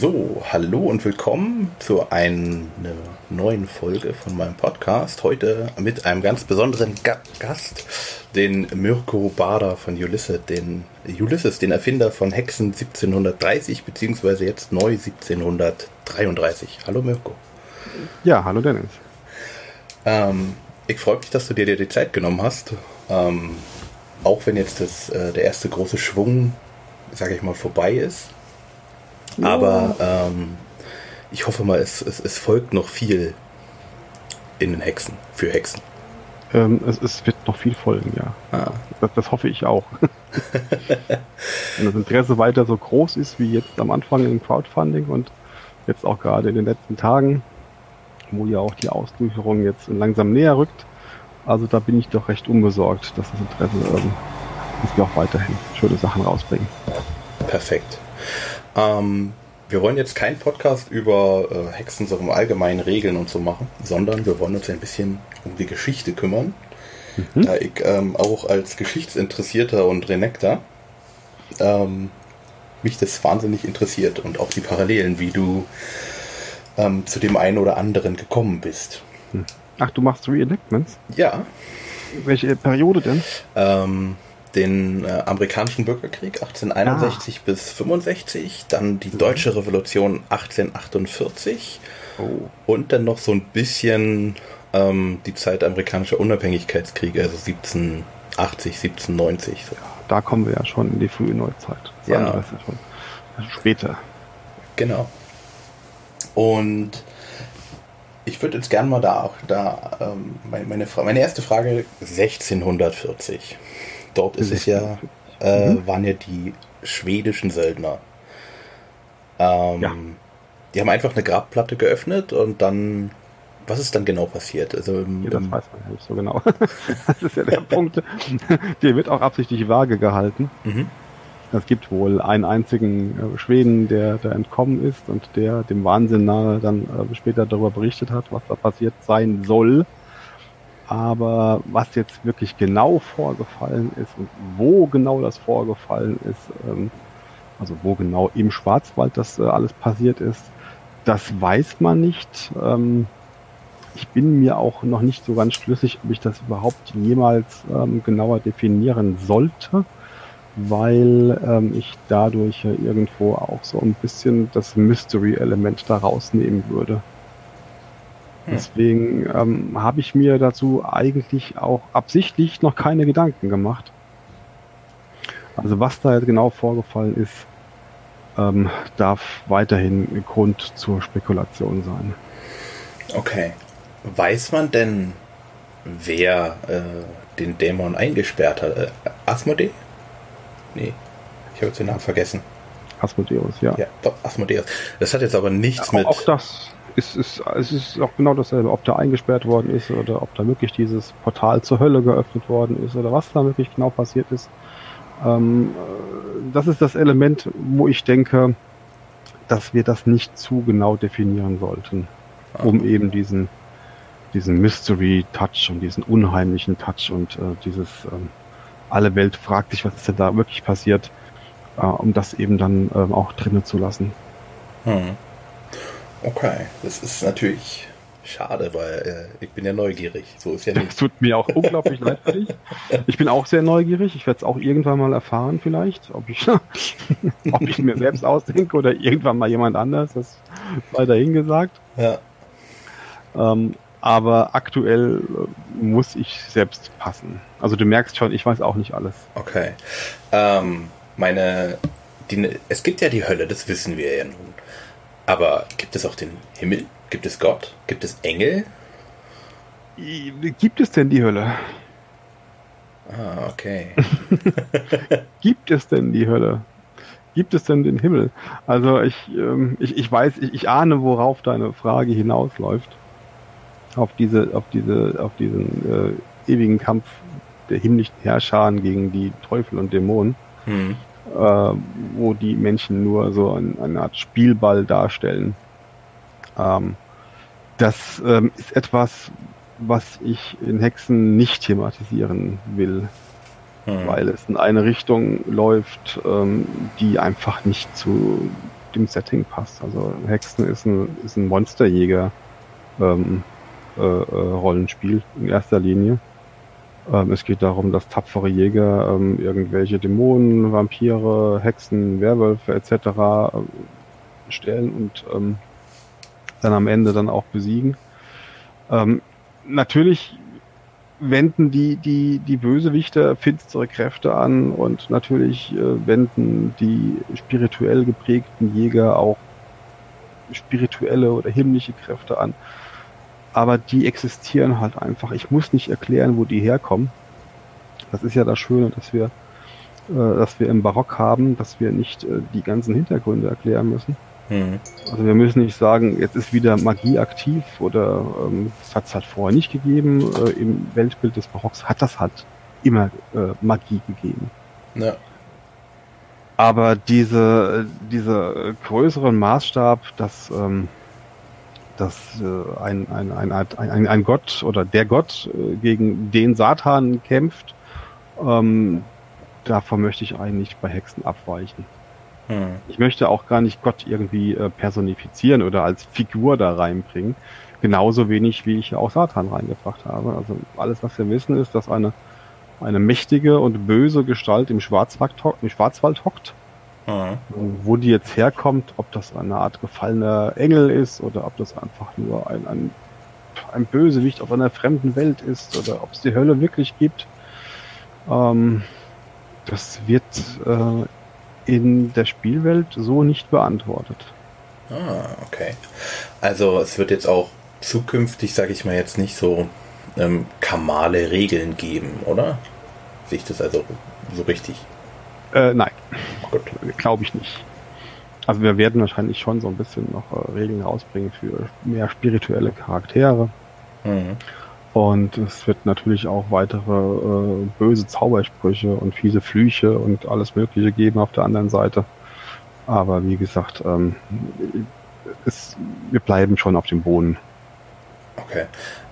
So, hallo und willkommen zu einer neuen Folge von meinem Podcast. Heute mit einem ganz besonderen Ga Gast, den Mirko Bader von Ulysses, den Ulysses, den Erfinder von Hexen 1730 beziehungsweise jetzt neu 1733. Hallo Mirko. Ja, hallo Dennis. Ähm, ich freue mich, dass du dir die Zeit genommen hast. Ähm, auch wenn jetzt das, äh, der erste große Schwung, sage ich mal, vorbei ist aber ähm, ich hoffe mal, es, es, es, folgt noch viel in den Hexen, für Hexen. Ähm, es, es, wird noch viel folgen, ja. Ah. Das, das, hoffe ich auch. Wenn das Interesse weiter so groß ist wie jetzt am Anfang im Crowdfunding und jetzt auch gerade in den letzten Tagen, wo ja auch die Auslieferung jetzt langsam näher rückt. Also da bin ich doch recht unbesorgt, dass das Interesse, ähm, dass wir auch weiterhin schöne Sachen rausbringen. Perfekt. Ähm, wir wollen jetzt keinen Podcast über äh, Hexen so im Allgemeinen Regeln und so machen, sondern wir wollen uns ein bisschen um die Geschichte kümmern. Mhm. Da ich ähm, auch als Geschichtsinteressierter und Renekter ähm, mich das wahnsinnig interessiert und auch die Parallelen, wie du ähm, zu dem einen oder anderen gekommen bist. Hm. Ach, du machst Reenactments? Ja. Welche Periode denn? Ähm, den äh, amerikanischen Bürgerkrieg 1861 ah. bis 65, dann die deutsche Revolution 1848 oh. und dann noch so ein bisschen ähm, die Zeit amerikanischer Unabhängigkeitskriege, also 1780, 1790. So. Da kommen wir ja schon in die frühe Neuzeit. Das ja. Ist ja schon später. Genau. Und ich würde jetzt gerne mal da auch da ähm, meine, meine, meine erste Frage 1640 dort ist es ja, äh, mhm. waren ja die schwedischen Söldner. Ähm, ja. Die haben einfach eine Grabplatte geöffnet und dann, was ist dann genau passiert? Also im, ja, das weiß man ja nicht so genau. das ist ja der Punkt. Der wird auch absichtlich vage gehalten. Mhm. Es gibt wohl einen einzigen äh, Schweden, der da entkommen ist und der dem Wahnsinn nahe dann äh, später darüber berichtet hat, was da passiert sein soll. Aber was jetzt wirklich genau vorgefallen ist und wo genau das vorgefallen ist, ähm, also wo genau im Schwarzwald das äh, alles passiert ist, das weiß man nicht. Ähm, ich bin mir auch noch nicht so ganz schlüssig, ob ich das überhaupt jemals ähm, genauer definieren sollte, weil ähm, ich dadurch äh, irgendwo auch so ein bisschen das Mystery-Element da rausnehmen würde. Deswegen ähm, habe ich mir dazu eigentlich auch absichtlich noch keine Gedanken gemacht. Also was da jetzt genau vorgefallen ist, ähm, darf weiterhin Grund zur Spekulation sein. Okay. Weiß man denn, wer äh, den Dämon eingesperrt hat? Äh, Asmodee? Nee, ich habe jetzt den Namen vergessen. Asmodeus, ja. Ja, doch, Asmodeus. Das hat jetzt aber nichts ja, mit. Auch das ist, ist, es ist auch genau dasselbe, ob da eingesperrt worden ist oder ob da wirklich dieses Portal zur Hölle geöffnet worden ist oder was da wirklich genau passiert ist. Ähm, äh, das ist das Element, wo ich denke, dass wir das nicht zu genau definieren sollten, um eben diesen, diesen Mystery-Touch und diesen unheimlichen Touch und äh, dieses ähm, alle Welt fragt sich, was ist denn da wirklich passiert, äh, um das eben dann ähm, auch drinnen zu lassen. Hm. Okay, das ist natürlich schade, weil äh, ich bin ja neugierig. So ist ja nicht. Das tut mir auch unglaublich leid für dich. Ich bin auch sehr neugierig. Ich werde es auch irgendwann mal erfahren, vielleicht, ob ich, ob ich mir selbst ausdenke oder irgendwann mal jemand anders. Das sei dahingesagt. Ja. Ähm, aber aktuell äh, muss ich selbst passen. Also du merkst schon, ich weiß auch nicht alles. Okay. Ähm, meine, die, es gibt ja die Hölle, das wissen wir ja nun. Aber gibt es auch den Himmel? Gibt es Gott? Gibt es Engel? Gibt es denn die Hölle? Ah, okay. gibt es denn die Hölle? Gibt es denn den Himmel? Also ich, ähm, ich, ich weiß, ich, ich ahne, worauf deine Frage hinausläuft. Auf diese, auf diese, auf diesen äh, ewigen Kampf der himmlischen Herrscher gegen die Teufel und Dämonen. Hm äh, wo die Menschen nur so ein, eine Art Spielball darstellen. Ähm, das ähm, ist etwas, was ich in Hexen nicht thematisieren will, hm. weil es in eine Richtung läuft, ähm, die einfach nicht zu dem Setting passt. Also Hexen ist ein, ist ein Monsterjäger ähm, äh, äh, Rollenspiel in erster Linie. Ähm, es geht darum, dass tapfere Jäger ähm, irgendwelche Dämonen, Vampire, Hexen, Werwölfe etc. Äh, stellen und ähm, dann am Ende dann auch besiegen. Ähm, natürlich wenden die, die, die Bösewichter finstere Kräfte an und natürlich äh, wenden die spirituell geprägten Jäger auch spirituelle oder himmlische Kräfte an. Aber die existieren halt einfach. Ich muss nicht erklären, wo die herkommen. Das ist ja das Schöne, dass wir, äh, dass wir im Barock haben, dass wir nicht äh, die ganzen Hintergründe erklären müssen. Mhm. Also wir müssen nicht sagen, jetzt ist wieder Magie aktiv oder ähm, das hat es halt vorher nicht gegeben. Äh, Im Weltbild des Barocks hat das halt immer äh, Magie gegeben. Ja. Aber diese, diese größeren Maßstab, dass, ähm, dass äh, ein, ein, ein, ein, ein Gott oder der Gott äh, gegen den Satan kämpft, ähm, davon möchte ich eigentlich bei Hexen abweichen. Hm. Ich möchte auch gar nicht Gott irgendwie äh, personifizieren oder als Figur da reinbringen. Genauso wenig, wie ich auch Satan reingebracht habe. Also alles, was wir wissen, ist, dass eine, eine mächtige und böse Gestalt im Schwarzwald, im Schwarzwald hockt. Hm. Wo die jetzt herkommt, ob das eine Art gefallener Engel ist oder ob das einfach nur ein, ein, ein Bösewicht auf einer fremden Welt ist oder ob es die Hölle wirklich gibt. Ähm, das wird äh, in der Spielwelt so nicht beantwortet. Ah, okay. Also es wird jetzt auch zukünftig, sage ich mal jetzt nicht so ähm, kamale Regeln geben, oder? Sehe ich das also so richtig? Äh, nein, glaube ich nicht. Also wir werden wahrscheinlich schon so ein bisschen noch äh, Regeln rausbringen für mehr spirituelle Charaktere. Mhm. Und es wird natürlich auch weitere äh, böse Zaubersprüche und fiese Flüche und alles Mögliche geben auf der anderen Seite. Aber wie gesagt, ähm, es, wir bleiben schon auf dem Boden. Okay.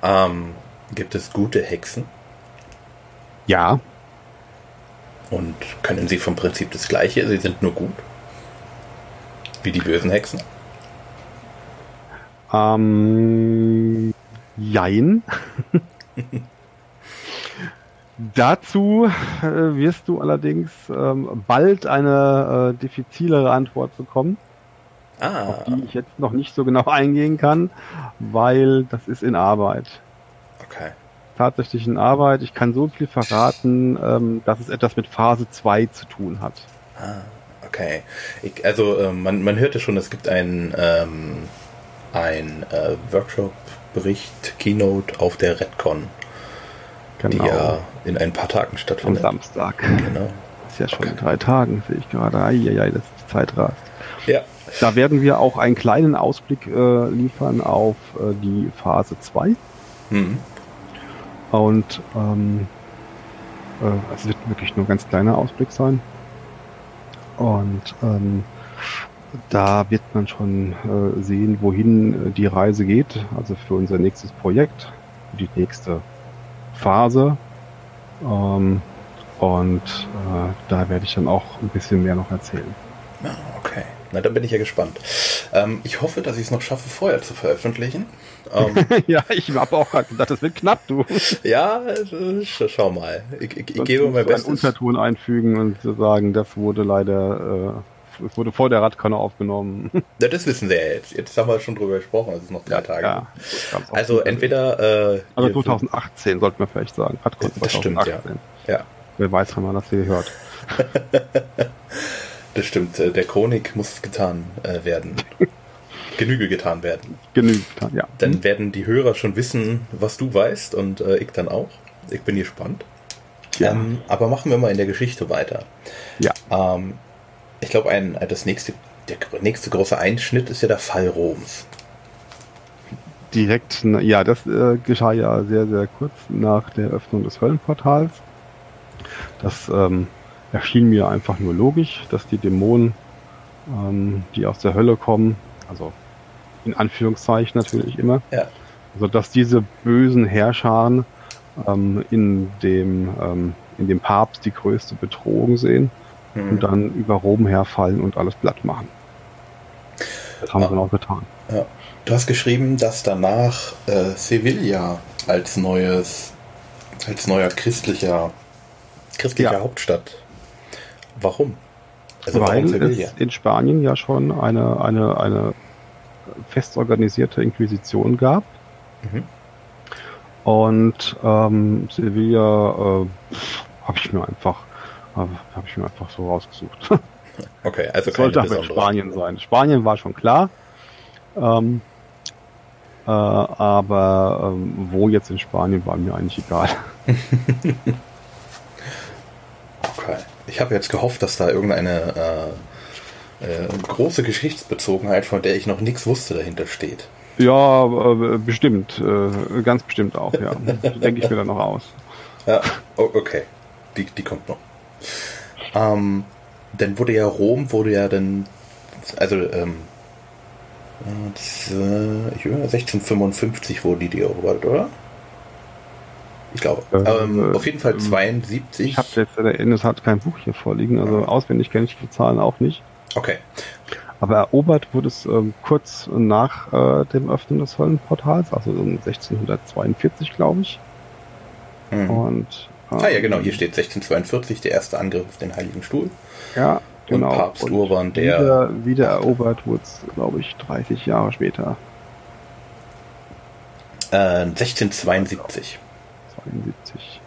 Ähm, gibt es gute Hexen? Ja. Und können sie vom Prinzip das Gleiche? Sie sind nur gut? Wie die bösen Hexen? Ähm, Jein. Dazu äh, wirst du allerdings ähm, bald eine äh, diffizilere Antwort bekommen, ah. auf die ich jetzt noch nicht so genau eingehen kann, weil das ist in Arbeit. Okay. Tatsächlich in Arbeit. Ich kann so viel verraten, ähm, dass es etwas mit Phase 2 zu tun hat. Ah, okay. Ich, also äh, man, man hörte schon, es gibt ein, ähm, ein äh, Workshop Bericht, Keynote auf der Redcon, genau. die ja in ein paar Tagen stattfindet. Am Samstag. Genau. Das ist ja schon okay. in drei Tagen, sehe ich gerade. Eieiei, das ist die Zeit rast. Ja. Da werden wir auch einen kleinen Ausblick äh, liefern auf äh, die Phase 2. Mhm. Und ähm, äh, es wird wirklich nur ein ganz kleiner Ausblick sein. Und ähm, da wird man schon äh, sehen, wohin äh, die Reise geht. Also für unser nächstes Projekt, die nächste Phase. Ähm, und äh, da werde ich dann auch ein bisschen mehr noch erzählen. Ah, okay. Na, dann bin ich ja gespannt. Ähm, ich hoffe, dass ich es noch schaffe, vorher zu veröffentlichen. Ähm, ja, ich habe auch gerade gedacht, das wird knapp, du. ja, schau mal. Ich, ich, ich gebe mein Bestes. Einen Unterton einfügen und sagen, das wurde leider äh, es wurde vor der Radkanne aufgenommen. Ja, das wissen sie ja jetzt. Jetzt haben wir schon drüber gesprochen, es ist noch drei ja, Tage. Ja, also entweder... Äh, also 2018 sollten wir vielleicht sagen. Radcon 2018. Das stimmt, ja. ja. Wer weiß, wann man das hier hört. das stimmt. Äh, der Chronik muss getan äh, werden. Genüge getan werden. Genüge getan, ja. Dann werden die Hörer schon wissen, was du weißt und äh, ich dann auch. Ich bin gespannt. Ja. Ähm, aber machen wir mal in der Geschichte weiter. Ja. Ähm, ich glaube, ein, das nächste, der nächste große Einschnitt ist ja der Fall Roms. Direkt, ja, das äh, geschah ja sehr, sehr kurz nach der Öffnung des Höllenportals. Das ähm, erschien mir einfach nur logisch, dass die Dämonen, ähm, die aus der Hölle kommen, also in Anführungszeichen natürlich immer, ja. also dass diese bösen Herrscher ähm, in dem ähm, in dem Papst die größte Bedrohung sehen hm. und dann über Rom herfallen und alles platt machen. Das haben ah, sie auch getan. Ja. Du hast geschrieben, dass danach äh, Sevilla als neues, als neuer christlicher, christlicher ja. Hauptstadt. Warum? Also Weil warum es in Spanien ja schon eine, eine, eine fest organisierte Inquisition gab. Mhm. Und ähm, Sevilla äh, habe ich mir einfach äh, habe ich mir einfach so rausgesucht. Okay, also sollte aber Spanien sein. Spanien war schon klar. Ähm, äh, aber ähm, wo jetzt in Spanien war mir eigentlich egal. Ich habe jetzt gehofft, dass da irgendeine äh, äh, große Geschichtsbezogenheit, von der ich noch nichts wusste, dahinter steht. Ja, äh, bestimmt. Äh, ganz bestimmt auch, ja. Denke ich mir dann noch aus. Ja, okay. Die, die kommt noch. Ähm, dann wurde ja Rom, wurde ja dann, also, ähm, 1655 wurde die erobert, oder? Ich glaube. Ähm, auf jeden Fall 72. Ähm, ich habe jetzt es hat kein Buch hier vorliegen, also auswendig kenne ich die Zahlen auch nicht. Okay. Aber erobert wurde es ähm, kurz nach äh, dem Öffnen des Höllenportals, also 1642, glaube ich. Mhm. Und ähm, ah ja, genau, hier steht 1642, der erste Angriff auf den Heiligen Stuhl. Ja, genau. Und Papst und Urban, der. Wieder, wieder erobert wurde es, glaube ich, 30 Jahre später. Äh, 1672. 72.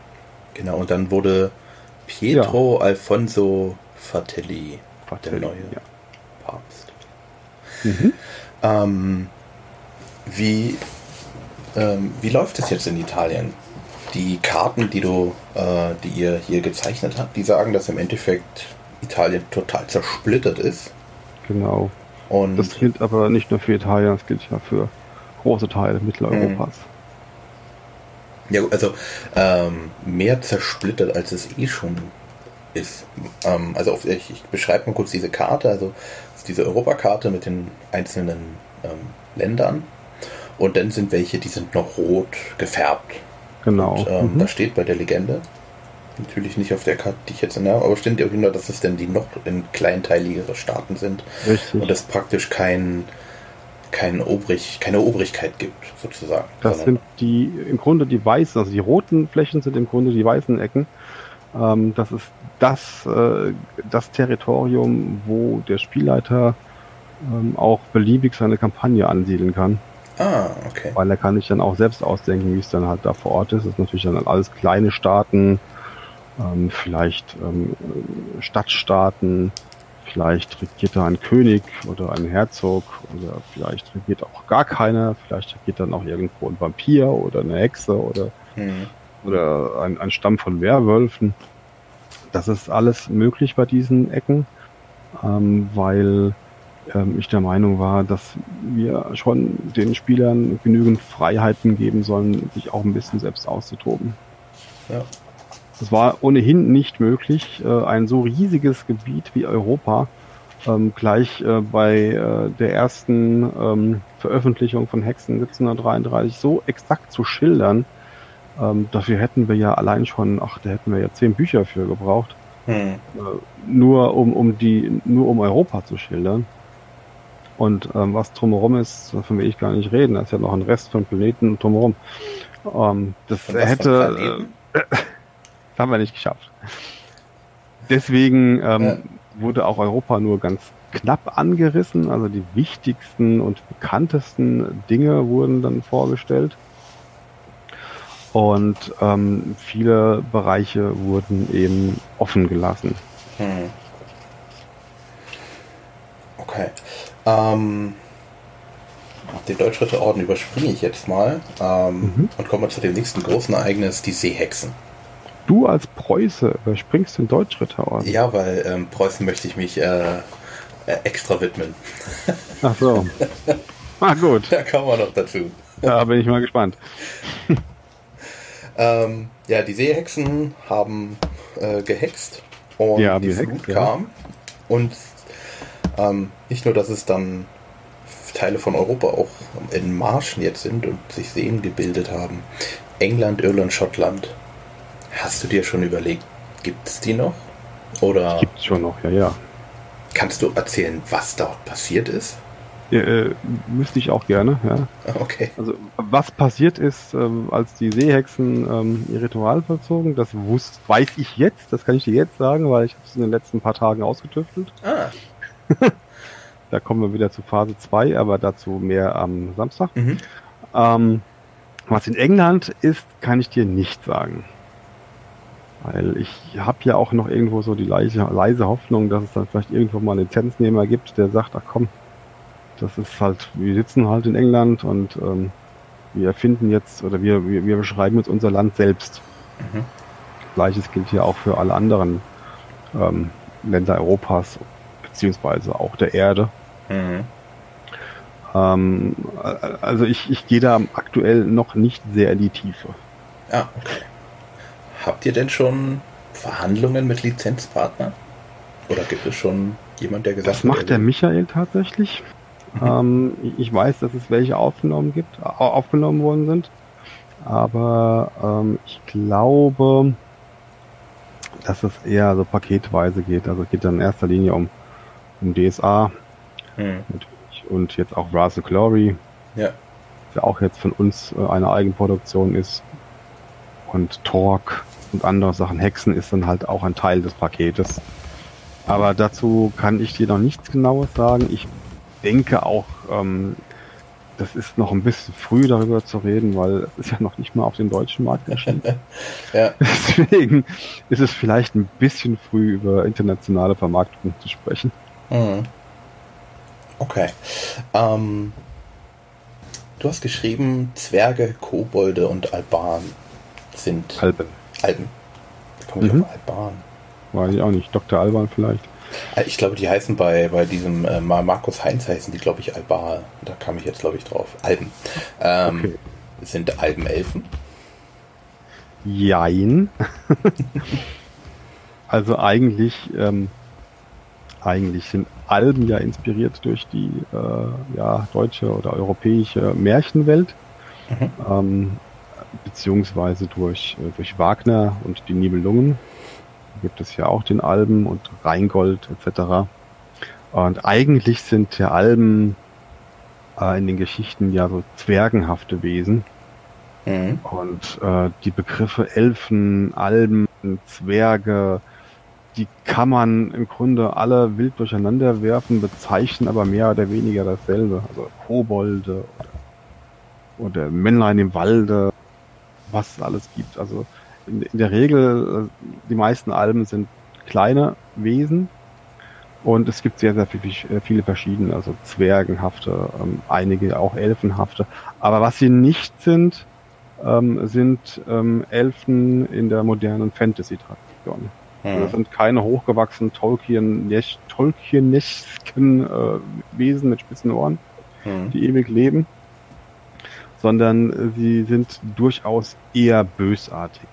Genau, und dann wurde Pietro ja. Alfonso Fratelli, Fratelli der neue ja. Papst. Mhm. Ähm, wie, ähm, wie läuft es jetzt in Italien? Die Karten, die du, äh, die ihr hier gezeichnet habt, die sagen, dass im Endeffekt Italien total zersplittert ist. Genau. Und das gilt aber nicht nur für Italien, das gilt ja für große Teile Mitteleuropas. Mhm. Ja, also ähm, mehr zersplittert, als es eh schon ist. Ähm, also auf, ich, ich beschreibe mal kurz diese Karte. Also das ist diese Europakarte mit den einzelnen ähm, Ländern. Und dann sind welche, die sind noch rot gefärbt. Genau. Und, ähm, mhm. Da steht bei der Legende, natürlich nicht auf der Karte, die ich jetzt in der, aber steht irgendwie nur, dass es denn die noch in kleinteiligere Staaten sind. Richtig. Und es praktisch kein, kein Obrig, keine Obrigkeit gibt, sozusagen. Das sind die, im Grunde die weißen, also die roten Flächen sind im Grunde die weißen Ecken. Ähm, das ist das, äh, das Territorium, wo der Spielleiter ähm, auch beliebig seine Kampagne ansiedeln kann. Ah, okay. Weil er kann sich dann auch selbst ausdenken, wie es dann halt da vor Ort ist. Das ist natürlich dann alles kleine Staaten, ähm, vielleicht ähm, Stadtstaaten, vielleicht regiert da ein König oder ein Herzog oder vielleicht regiert auch gar keiner, vielleicht regiert dann auch irgendwo ein Vampir oder eine Hexe oder, hm. oder ein, ein Stamm von Werwölfen. Das ist alles möglich bei diesen Ecken, ähm, weil ähm, ich der Meinung war, dass wir schon den Spielern genügend Freiheiten geben sollen, sich auch ein bisschen selbst auszutoben. Ja. Es war ohnehin nicht möglich, äh, ein so riesiges Gebiet wie Europa ähm, gleich äh, bei äh, der ersten ähm, Veröffentlichung von Hexen 1733 so exakt zu schildern. Ähm, dafür hätten wir ja allein schon, ach, da hätten wir ja zehn Bücher für gebraucht. Hm. nur um, um die, nur um Europa zu schildern. Und ähm, was drumherum ist, davon will ich gar nicht reden. Da ist ja noch ein Rest von Planeten drumherum. Ähm, das hätte. Äh, haben wir nicht geschafft. Deswegen ähm, ja. wurde auch Europa nur ganz knapp angerissen. Also die wichtigsten und bekanntesten Dinge wurden dann vorgestellt. Und ähm, viele Bereiche wurden eben offen gelassen. Hm. Okay. Ähm, den Deutschritterorden überspringe ich jetzt mal ähm, mhm. und komme zu dem nächsten großen Ereignis, die Seehexen. Du als Preuße überspringst den Deutschritterorden. Ja, weil ähm, Preußen möchte ich mich äh, äh, extra widmen. Ach so. Ah, gut. Da kommen wir noch dazu. Da bin ich mal gespannt. ähm, ja, die Seehexen haben äh, gehext und ja, die Flut ja. kam. Und ähm, nicht nur, dass es dann Teile von Europa auch in Marschen jetzt sind und sich Seen gebildet haben. England, Irland, Schottland Hast du dir schon überlegt, gibt es die noch? Oder gibt es schon noch, ja, ja. Kannst du erzählen, was dort passiert ist? Äh, müsste ich auch gerne, ja. Okay. Also was passiert ist, ähm, als die Seehexen ähm, ihr Ritual vollzogen, das wusste, weiß ich jetzt, das kann ich dir jetzt sagen, weil ich habe es in den letzten paar Tagen ausgetüftelt. Ah. da kommen wir wieder zu Phase 2, aber dazu mehr am Samstag. Mhm. Ähm, was in England ist, kann ich dir nicht sagen. Weil ich habe ja auch noch irgendwo so die leise, leise Hoffnung, dass es dann vielleicht irgendwo mal einen Lizenznehmer gibt, der sagt, ach komm, das ist halt, wir sitzen halt in England und ähm, wir erfinden jetzt oder wir, wir, wir beschreiben jetzt unser Land selbst. Mhm. Gleiches gilt hier auch für alle anderen ähm, Länder Europas, beziehungsweise auch der Erde. Mhm. Ähm, also ich, ich gehe da aktuell noch nicht sehr in die Tiefe. Ah, okay. Habt ihr denn schon Verhandlungen mit Lizenzpartnern? Oder gibt es schon jemand, der gesagt Das macht der Michael tatsächlich. Mhm. Ähm, ich weiß, dass es welche aufgenommen gibt, au- aufgenommen worden sind. Aber ähm, ich glaube, dass es eher so paketweise geht. Also es geht dann in erster Linie um, um DSA Hm. und jetzt auch Wrath Glory, Ja. der auch jetzt von uns äh, eine Eigenproduktion ist. Und Torque und andere Sachen. Hexen ist dann halt auch ein Teil des Paketes. Aber dazu kann ich dir noch nichts genaues sagen. Ich denke auch, ähm, das ist noch ein bisschen früh darüber zu reden, weil es ist ja noch nicht mal auf den deutschen Markt erschienen. Ja. Deswegen ist es vielleicht ein bisschen früh über internationale Vermarktung zu sprechen. Mhm. Okay. Ähm, du hast geschrieben, Zwerge, Kobolde und Alban sind Alben. Alben. Wie komme ich Mhm. auf Alban? Weiß ich auch nicht. Dr. Alban vielleicht. Ah, Ich glaube, die heißen bei, bei diesem äh, Mar- Markus Heinz heißen die, glaube ich, Alba. Da kam ich jetzt, glaube ich, drauf. Alben. Ähm, Okay. Sind Alben Elfen? Jein. also eigentlich, ähm, eigentlich sind Alben ja inspiriert durch die äh, ja, deutsche oder europäische Märchenwelt, Mhm. ähm, beziehungsweise durch, äh, durch Wagner und die Nibelungen. Da gibt es ja auch den Alben und Rheingold etc. Und eigentlich sind ja Alben äh, in den Geschichten ja so zwergenhafte Wesen. Mhm. Und äh, die Begriffe Elfen, Alben, Zwerge, die kann man im Grunde alle wild durcheinander werfen, bezeichnen aber mehr oder weniger dasselbe. Also Kobolde oder, oder Männlein im Walde, was es alles gibt. Also in, in der Regel, äh, die meisten Alben sind kleine Wesen und es gibt sehr, sehr viel, äh, viele verschiedene, also Zwergenhafte, ähm, einige auch Elfenhafte. Aber was sie nicht sind, ähm, sind ähm, Elfen in der modernen Fantasy-Tradition. Also Das sind keine hochgewachsenen Tolkien Tolkienesken äh, Wesen mit spitzen Ohren, Mhm. die ewig leben, sondern äh, sie sind durchaus eher bösartig,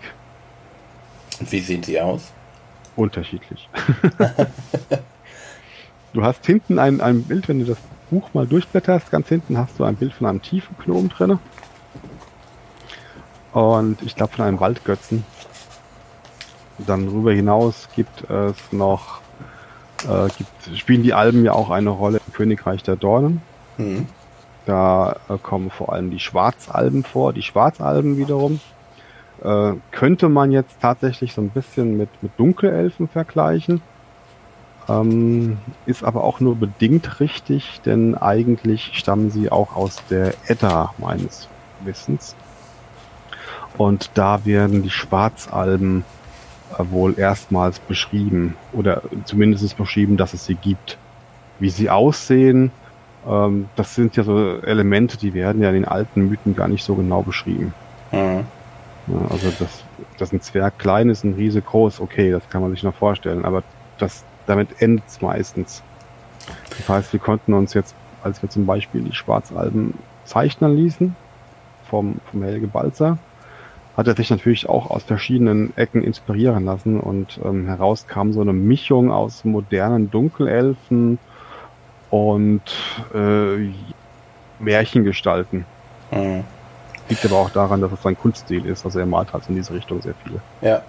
Und wie sehen sie aus? unterschiedlich. du hast hinten ein, ein Bild, wenn du das Buch mal durchblätterst, ganz hinten hast du ein Bild von einem tiefen Gnom drinne. Und ich glaube von einem Waldgötzen. Dann darüber hinaus gibt es noch, äh, gibt, spielen die Alben ja auch eine Rolle im Königreich der Dornen. Mhm. Da äh, kommen vor allem die Schwarzalben vor. Die Schwarzalben wiederum äh, könnte man jetzt tatsächlich so ein bisschen mit, mit Dunkelelfen vergleichen. Ähm, ist aber auch nur bedingt richtig, denn eigentlich stammen sie auch aus der Edda meines Wissens. Und da werden die Schwarzalben äh, wohl erstmals beschrieben oder zumindest beschrieben, dass es sie gibt. Wie sie aussehen, ähm, das sind ja so Elemente, die werden ja in den alten Mythen gar nicht so genau beschrieben. Mhm. Ja, also das, dass ein Zwerg klein ist, ein Riese groß, okay, das kann man sich noch vorstellen, aber das, damit endet es meistens. Das heißt, wir konnten uns jetzt, als wir zum Beispiel die Schwarzalben zeichnen ließen, vom, vom Helge Balzer, hat er sich natürlich auch aus verschiedenen Ecken inspirieren lassen und ähm, heraus kam so eine Mischung aus modernen Dunkelelfen und äh, Märchengestalten. Mhm. Liegt aber auch daran, dass es sein Kunststil ist. Also er malt halt in diese Richtung sehr viele. Ja.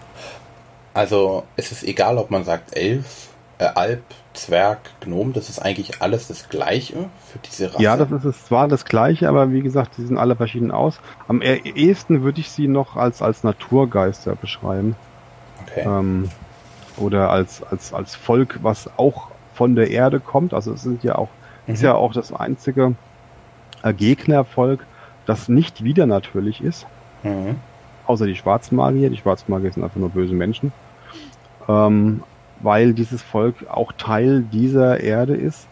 Also es ist egal, ob man sagt Elf äh, Alp, Zwerg, Gnom, das ist eigentlich alles das Gleiche für diese Rasse? Ja, das ist es zwar das Gleiche, aber wie gesagt, die sind alle verschieden aus. Am ehesten würde ich sie noch als, als Naturgeister beschreiben. Okay. Ähm, oder als, als, als Volk, was auch von der Erde kommt. Also es sind ja auch, mhm. ist ja auch das einzige äh, Gegnervolk, das nicht wieder natürlich ist. Mhm. Außer die Schwarzmagier. Die Schwarzmagier sind einfach nur böse Menschen. Ähm, weil dieses Volk auch Teil dieser Erde ist,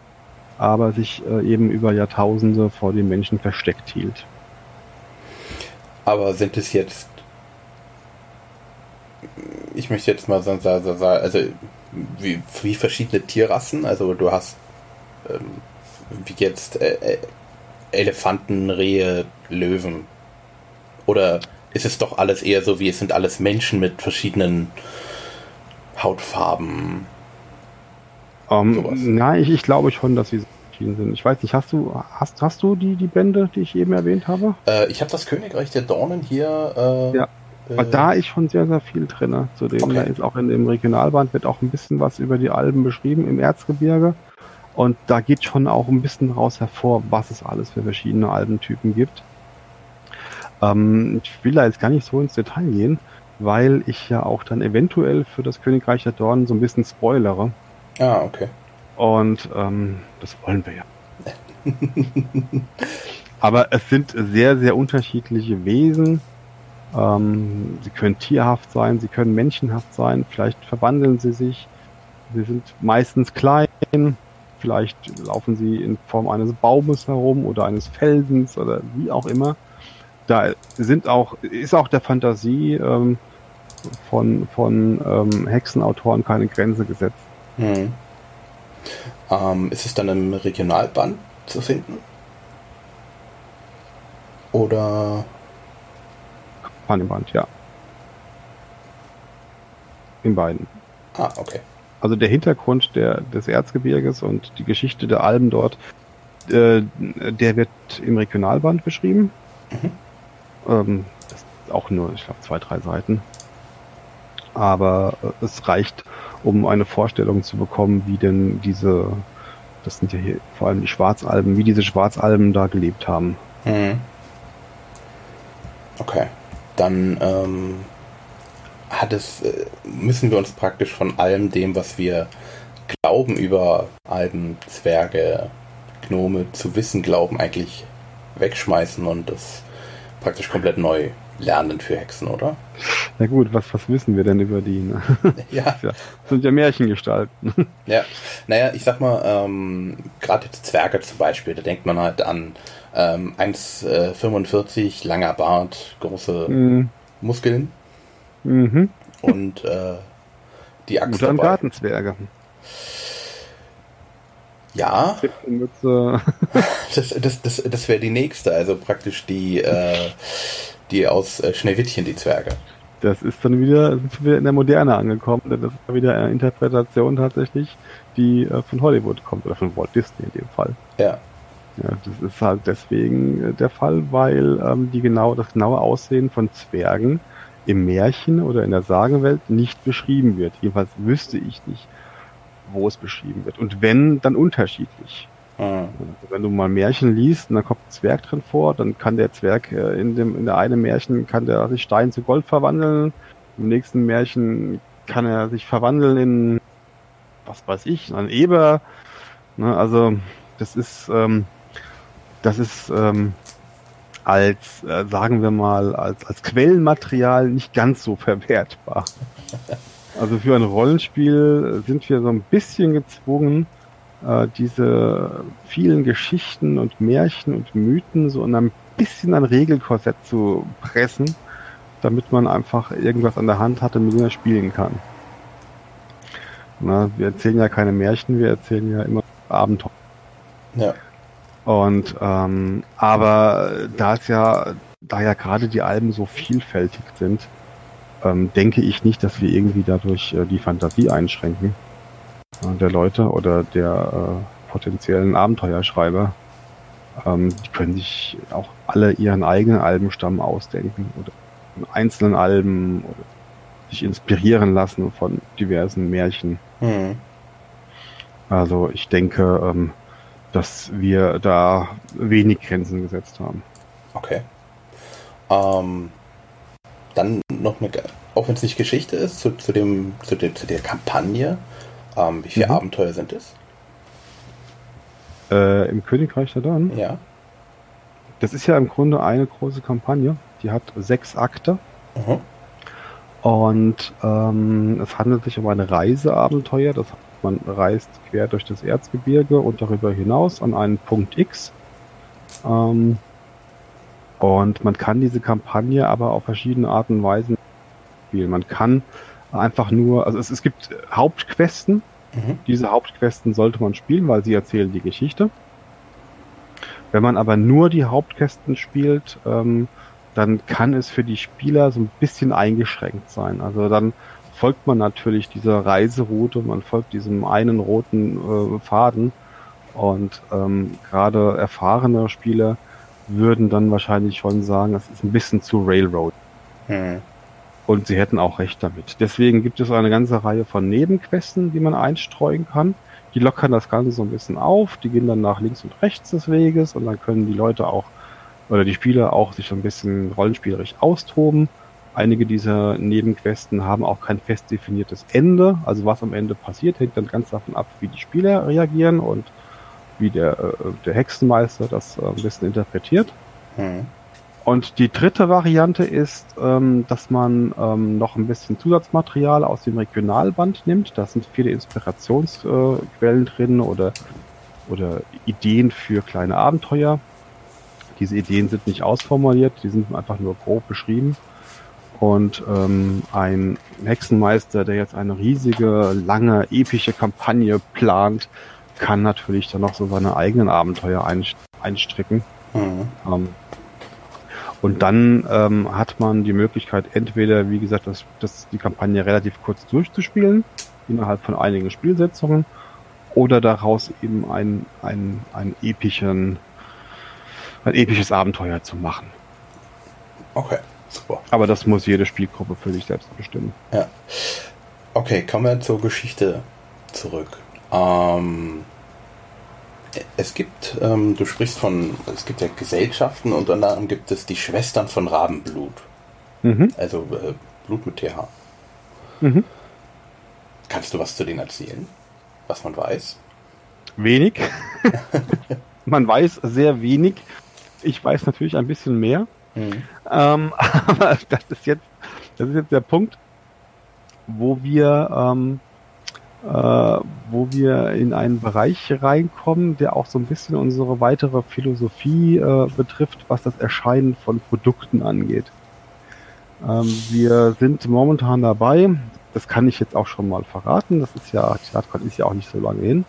aber sich äh, eben über Jahrtausende vor den Menschen versteckt hielt. Aber sind es jetzt, ich möchte jetzt mal sagen, also wie, wie verschiedene Tierrassen, also du hast ähm, wie jetzt äh, äh, Elefanten, Rehe, Löwen, oder ist es doch alles eher so, wie es sind alles Menschen mit verschiedenen Hautfarben. Um, ähm, nein, ich, ich, glaube schon, dass sie verschieden sind. Ich weiß nicht, hast du hast, hast du die, die Bände, die ich eben erwähnt habe? Äh, ich habe das Königreich der Dornen hier. Äh, ja. Äh, da ist schon sehr, sehr viel drin. Zudem okay. da ist auch in dem Regionalband wird auch ein bisschen was über die Alben beschrieben im Erzgebirge. Und da geht schon auch ein bisschen raus hervor, was es alles für verschiedene Albentypen gibt. Ähm, ich will da jetzt gar nicht so ins Detail gehen weil ich ja auch dann eventuell für das Königreich der Dornen so ein bisschen spoilere. Ah, okay. Und ähm, das wollen wir ja. Aber es sind sehr, sehr unterschiedliche Wesen. Ähm, sie können tierhaft sein, sie können menschenhaft sein, vielleicht verwandeln sie sich. Sie sind meistens klein, vielleicht laufen sie in Form eines Baumes herum oder eines Felsens oder wie auch immer da sind auch, ist auch der Fantasie ähm, von, von ähm, Hexenautoren keine Grenze gesetzt. Hm. Ähm, ist es dann im Regionalband zu finden? Oder? Kampagnenband, ja. In beiden. Ah, okay. Also der Hintergrund der, des Erzgebirges und die Geschichte der Alben dort, äh, der wird im Regionalband beschrieben. Mhm. Ähm, das ist auch nur, ich glaube, zwei, drei Seiten. Aber äh, es reicht, um eine Vorstellung zu bekommen, wie denn diese, das sind ja hier vor allem die Schwarzalben, wie diese Schwarzalben da gelebt haben. Mhm. Okay. Dann ähm, hat es, äh, müssen wir uns praktisch von allem dem, was wir glauben über Alben, Zwerge, Gnome zu wissen glauben, eigentlich wegschmeißen und das praktisch komplett neu lernen für Hexen, oder? Na gut, was, was wissen wir denn über die? Ne? Ja. Das sind ja Märchengestalten. Ja, naja, ich sag mal, ähm, gerade jetzt Zwerge zum Beispiel, da denkt man halt an ähm, 1,45, äh, langer Bart, große mhm. Muskeln mhm. und äh, die Axt Oder dabei. Gartenzwerge. Ja. das das, das, das wäre die nächste, also praktisch die, äh, die aus äh, Schneewittchen, die Zwerge. Das ist dann wieder, sind wieder in der Moderne angekommen, denn das ist wieder eine Interpretation tatsächlich, die äh, von Hollywood kommt, oder von Walt Disney in dem Fall. Ja. Ja, das ist halt deswegen äh, der Fall, weil ähm, die genau, das genaue Aussehen von Zwergen im Märchen oder in der Sagenwelt nicht beschrieben wird. Jedenfalls wüsste ich nicht wo es beschrieben wird. Und wenn, dann unterschiedlich. Mhm. Wenn du mal Märchen liest und dann kommt ein Zwerg drin vor, dann kann der Zwerg äh, in dem in der einen Märchen kann der sich Stein zu Gold verwandeln, im nächsten Märchen kann er sich verwandeln in was weiß ich, in einen Eber. Ne, also das ist ähm, das ist ähm, als äh, sagen wir mal als als Quellenmaterial nicht ganz so verwertbar. Also für ein Rollenspiel sind wir so ein bisschen gezwungen, äh, diese vielen Geschichten und Märchen und Mythen so in ein bisschen ein Regelkorsett zu pressen, damit man einfach irgendwas an der Hand hat, mit dem er spielen kann. Na, wir erzählen ja keine Märchen, wir erzählen ja immer Abenteuer. Ja. Und ähm, aber da es ja, da ja gerade die Alben so vielfältig sind, ähm, denke ich nicht, dass wir irgendwie dadurch äh, die Fantasie einschränken der Leute oder der äh, potenziellen Abenteuerschreiber. Ähm, die können sich auch alle ihren eigenen Albenstamm ausdenken oder einzelnen Alben oder sich inspirieren lassen von diversen Märchen. Mhm. Also ich denke, ähm, dass wir da wenig Grenzen gesetzt haben. Okay. Ähm, dann noch eine, auch wenn es nicht Geschichte ist, zu, zu, dem, zu, der, zu der Kampagne. Ähm, wie viele mhm. Abenteuer sind es? Äh, Im Königreich der Dann? Ja. Das ist ja im Grunde eine große Kampagne. Die hat sechs Akte. Mhm. Und ähm, es handelt sich um ein Reiseabenteuer. Das man reist quer durch das Erzgebirge und darüber hinaus an einen Punkt X. Ähm, und man kann diese Kampagne aber auf verschiedene Arten und Weisen spielen. Man kann einfach nur, also es, es gibt Hauptquesten. Mhm. Diese Hauptquesten sollte man spielen, weil sie erzählen die Geschichte. Wenn man aber nur die Hauptquesten spielt, ähm, dann kann es für die Spieler so ein bisschen eingeschränkt sein. Also dann folgt man natürlich dieser Reiseroute, man folgt diesem einen roten äh, Faden und ähm, gerade erfahrene Spieler würden dann wahrscheinlich schon sagen, das ist ein bisschen zu Railroad. Mhm. Und sie hätten auch recht damit. Deswegen gibt es eine ganze Reihe von Nebenquesten, die man einstreuen kann. Die lockern das Ganze so ein bisschen auf, die gehen dann nach links und rechts des Weges und dann können die Leute auch oder die Spieler auch sich so ein bisschen rollenspielerisch austoben. Einige dieser Nebenquesten haben auch kein fest definiertes Ende. Also was am Ende passiert, hängt dann ganz davon ab, wie die Spieler reagieren und wie der, äh, der Hexenmeister das äh, ein bisschen interpretiert. Mhm. Und die dritte Variante ist, ähm, dass man ähm, noch ein bisschen Zusatzmaterial aus dem Regionalband nimmt. Da sind viele Inspirationsquellen äh, drin oder, oder Ideen für kleine Abenteuer. Diese Ideen sind nicht ausformuliert, die sind einfach nur grob beschrieben. Und ähm, ein Hexenmeister, der jetzt eine riesige, lange, epische Kampagne plant, kann natürlich dann noch so seine eigenen Abenteuer einstricken. Mhm. Ähm, und dann ähm, hat man die Möglichkeit, entweder, wie gesagt, das, das, die Kampagne relativ kurz durchzuspielen, innerhalb von einigen Spielsetzungen, oder daraus eben ein, ein, ein epischen ein episches Abenteuer zu machen. Okay, super. Aber das muss jede Spielgruppe für sich selbst bestimmen. Ja. Okay, kommen wir zur Geschichte zurück. Ähm, es gibt, ähm, du sprichst von, es gibt ja Gesellschaften und unter anderem gibt es die Schwestern von Rabenblut. Mhm. Also äh, Blut mit TH. Mhm. Kannst du was zu denen erzählen? Was man weiß? Wenig. man weiß sehr wenig. Ich weiß natürlich ein bisschen mehr. Mhm. Ähm, aber das ist jetzt, das ist jetzt der Punkt, wo wir, ähm, äh, wo wir in einen Bereich reinkommen, der auch so ein bisschen unsere weitere Philosophie äh, betrifft, was das Erscheinen von Produkten angeht. Ähm, wir sind momentan dabei, das kann ich jetzt auch schon mal verraten, das ist ja, TheaterCon ist ja auch nicht so lange hin,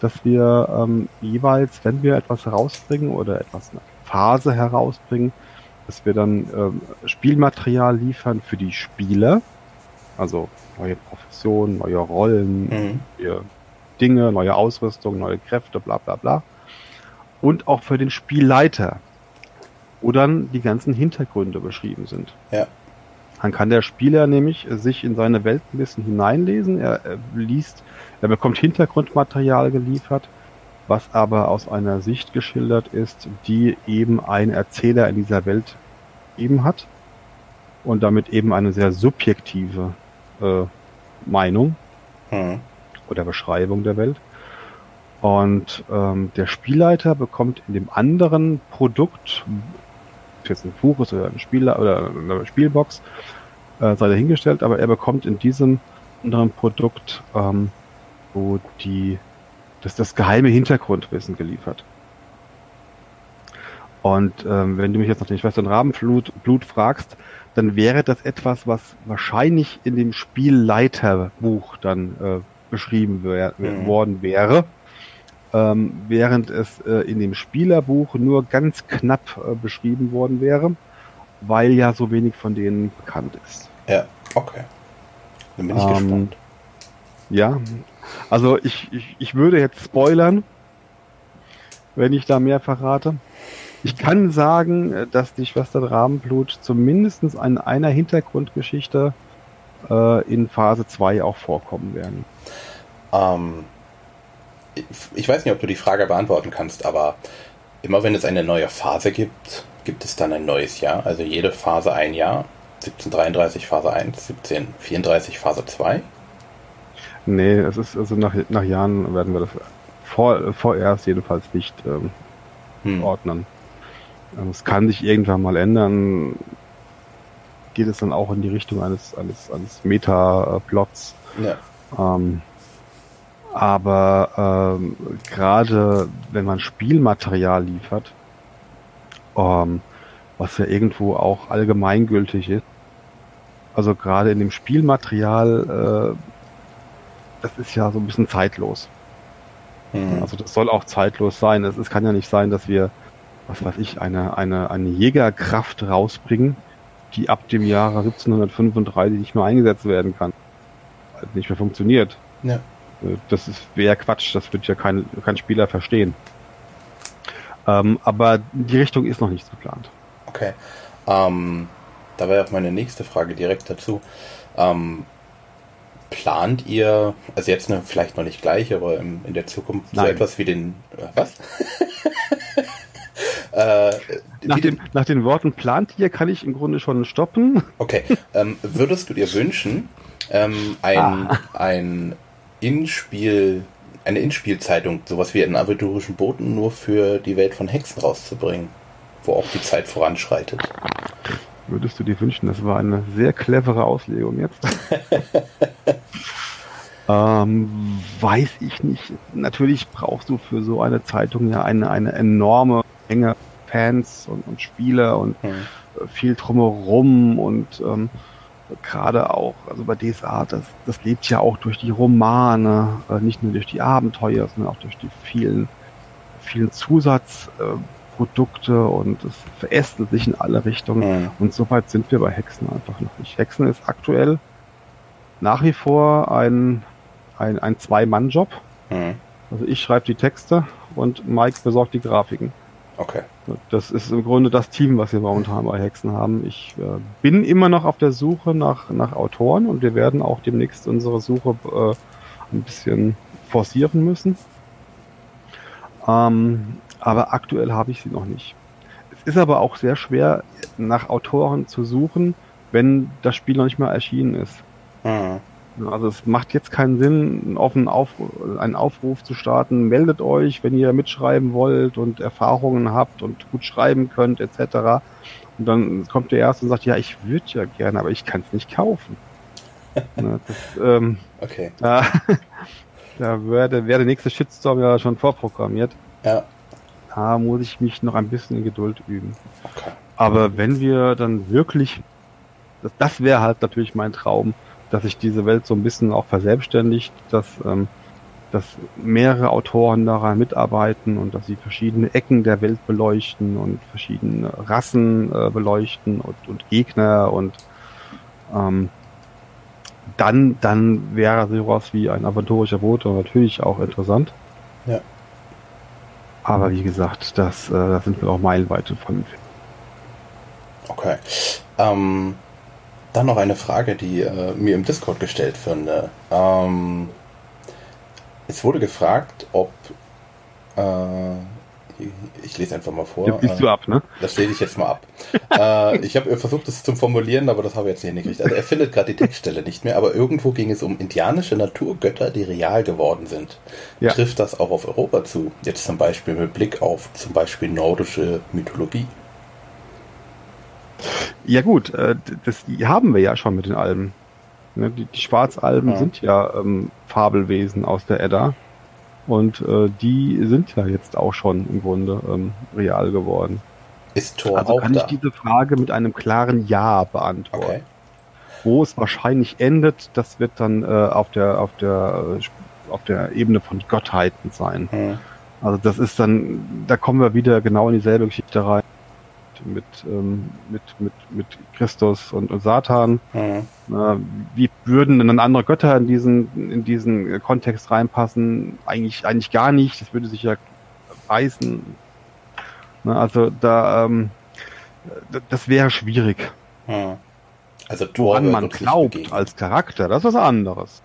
dass wir ähm, jeweils, wenn wir etwas herausbringen oder etwas in einer Phase herausbringen, dass wir dann ähm, Spielmaterial liefern für die Spieler, also neue Professionen, neue Rollen, mhm. neue Dinge, neue Ausrüstung, neue Kräfte, bla bla bla. Und auch für den Spielleiter, wo dann die ganzen Hintergründe beschrieben sind. Ja. Dann kann der Spieler nämlich sich in seine Welt ein bisschen hineinlesen. Er, er liest, er bekommt Hintergrundmaterial geliefert, was aber aus einer Sicht geschildert ist, die eben ein Erzähler in dieser Welt eben hat und damit eben eine sehr subjektive äh, Meinung mhm. oder Beschreibung der Welt. Und ähm, der Spielleiter bekommt in dem anderen Produkt, jetzt ein Buch ist oder ein Spieler oder eine Spielbox, äh, sei dahingestellt, aber er bekommt in diesem anderen Produkt, ähm, wo die das, das geheime Hintergrundwissen geliefert. Und ähm, wenn du mich jetzt nach den Schwestern Rabenblut Blut fragst, dann wäre das etwas, was wahrscheinlich in dem Spielleiterbuch dann äh, beschrieben wär, mhm. worden wäre, ähm, während es äh, in dem Spielerbuch nur ganz knapp äh, beschrieben worden wäre, weil ja so wenig von denen bekannt ist. Ja, okay. Dann bin ich ähm, gespannt. Ja, also ich, ich, ich würde jetzt spoilern, wenn ich da mehr verrate. Ich kann sagen, dass die Schwester Rabenblut zumindest in einer Hintergrundgeschichte äh, in Phase 2 auch vorkommen werden. Ähm, ich weiß nicht, ob du die Frage beantworten kannst, aber immer wenn es eine neue Phase gibt, gibt es dann ein neues Jahr. Also jede Phase ein Jahr. 1733 Phase 1, 1734 Phase 2. Nee, es ist also nach, nach Jahren werden wir das vor, vorerst jedenfalls nicht ähm, hm. ordnen. Ähm, es kann sich irgendwann mal ändern. Geht es dann auch in die Richtung eines, eines, eines Meta-Plots. Ja. Ähm, aber ähm, gerade wenn man Spielmaterial liefert, ähm, was ja irgendwo auch allgemeingültig ist, also gerade in dem Spielmaterial, äh, das ist ja so ein bisschen zeitlos. Mhm. Also das soll auch zeitlos sein. Es, es kann ja nicht sein, dass wir, was weiß ich, eine, eine, eine Jägerkraft rausbringen, die ab dem Jahre 1735 nicht mehr eingesetzt werden kann. Also nicht mehr funktioniert. Ja. Äh, das wäre Quatsch, das wird ja kein, kein Spieler verstehen. Ähm, aber die Richtung ist noch nicht geplant. Okay. Ähm, da wäre auch meine nächste Frage direkt dazu. Ähm, plant ihr, also jetzt ne, vielleicht noch nicht gleich, aber im, in der Zukunft Nein. so etwas wie den, äh, was? äh, nach, den, nach den Worten plant ihr, kann ich im Grunde schon stoppen. Okay. Ähm, würdest du dir wünschen, ähm, ein, ah. ein Inspiel, eine Inspielzeitung, sowas wie einen aventurischen Boten nur für die Welt von Hexen rauszubringen, wo auch die Zeit voranschreitet? Würdest du dir wünschen, das war eine sehr clevere Auslegung jetzt. ähm, weiß ich nicht. Natürlich brauchst du für so eine Zeitung ja eine, eine enorme Menge Fans und, und Spieler und hm. viel drumherum und ähm, gerade auch, also bei DSA, das, das lebt ja auch durch die Romane, äh, nicht nur durch die Abenteuer, sondern auch durch die vielen, vielen Zusatz, äh, und es verästelt sich in alle Richtungen. Mhm. Und so weit sind wir bei Hexen einfach noch nicht. Hexen ist aktuell nach wie vor ein, ein, ein Zwei-Mann-Job. Mhm. Also ich schreibe die Texte und Mike besorgt die Grafiken. Okay. Das ist im Grunde das Team, was wir momentan bei Hexen haben. Ich äh, bin immer noch auf der Suche nach, nach Autoren und wir werden auch demnächst unsere Suche äh, ein bisschen forcieren müssen. Ähm, aber aktuell habe ich sie noch nicht. Es ist aber auch sehr schwer, nach Autoren zu suchen, wenn das Spiel noch nicht mal erschienen ist. Mhm. Also es macht jetzt keinen Sinn, einen offenen Aufruf, einen Aufruf zu starten. Meldet euch, wenn ihr mitschreiben wollt und Erfahrungen habt und gut schreiben könnt, etc. Und dann kommt der Erste und sagt, ja, ich würde ja gerne, aber ich kann es nicht kaufen. Ne, das, ähm, okay. Da, da wäre der, wär der nächste Shitstorm ja schon vorprogrammiert. Ja da muss ich mich noch ein bisschen in Geduld üben. Okay. Aber wenn wir dann wirklich, das, das wäre halt natürlich mein Traum, dass sich diese Welt so ein bisschen auch verselbstständigt, dass, ähm, dass mehrere Autoren daran mitarbeiten und dass sie verschiedene Ecken der Welt beleuchten und verschiedene Rassen äh, beleuchten und, und Gegner und ähm, dann, dann wäre sowas wie ein aventurischer Bote natürlich auch interessant. Ja. Aber wie gesagt, das, äh, da sind wir auch meilenweit von. Okay. Ähm, dann noch eine Frage, die äh, mir im Discord gestellt wurde. Ähm, es wurde gefragt, ob äh, ich lese einfach mal vor. Das liest du ab, ne? Das lese ich jetzt mal ab. äh, ich habe versucht, das zu formulieren, aber das habe ich jetzt nicht hingekriegt. Also er findet gerade die Textstelle nicht mehr, aber irgendwo ging es um indianische Naturgötter, die real geworden sind. Ja. Trifft das auch auf Europa zu? Jetzt zum Beispiel mit Blick auf zum Beispiel nordische Mythologie. Ja gut, äh, das haben wir ja schon mit den Alben. Ne, die, Schwarzalben ja. sind ja ähm, Fabelwesen aus der Edda. Und äh, die sind ja jetzt auch schon im Grunde ähm, real geworden. Ist Tor also auch kann da? ich diese Frage mit einem klaren Ja beantworten. Okay. Wo es wahrscheinlich endet, das wird dann äh, auf der auf der auf der Ebene von Gottheiten sein. Hm. Also das ist dann, da kommen wir wieder genau in dieselbe Geschichte rein mit, ähm, mit, mit, mit Christus und, und Satan. Mhm. Äh, wie würden denn dann andere Götter in diesen, in diesen Kontext reinpassen? Eigentlich, eigentlich gar nicht. Das würde sich ja beißen. Ne, also da, ähm, das wäre schwierig. Mhm. Also Woran man glaubt als Charakter, das ist was anderes.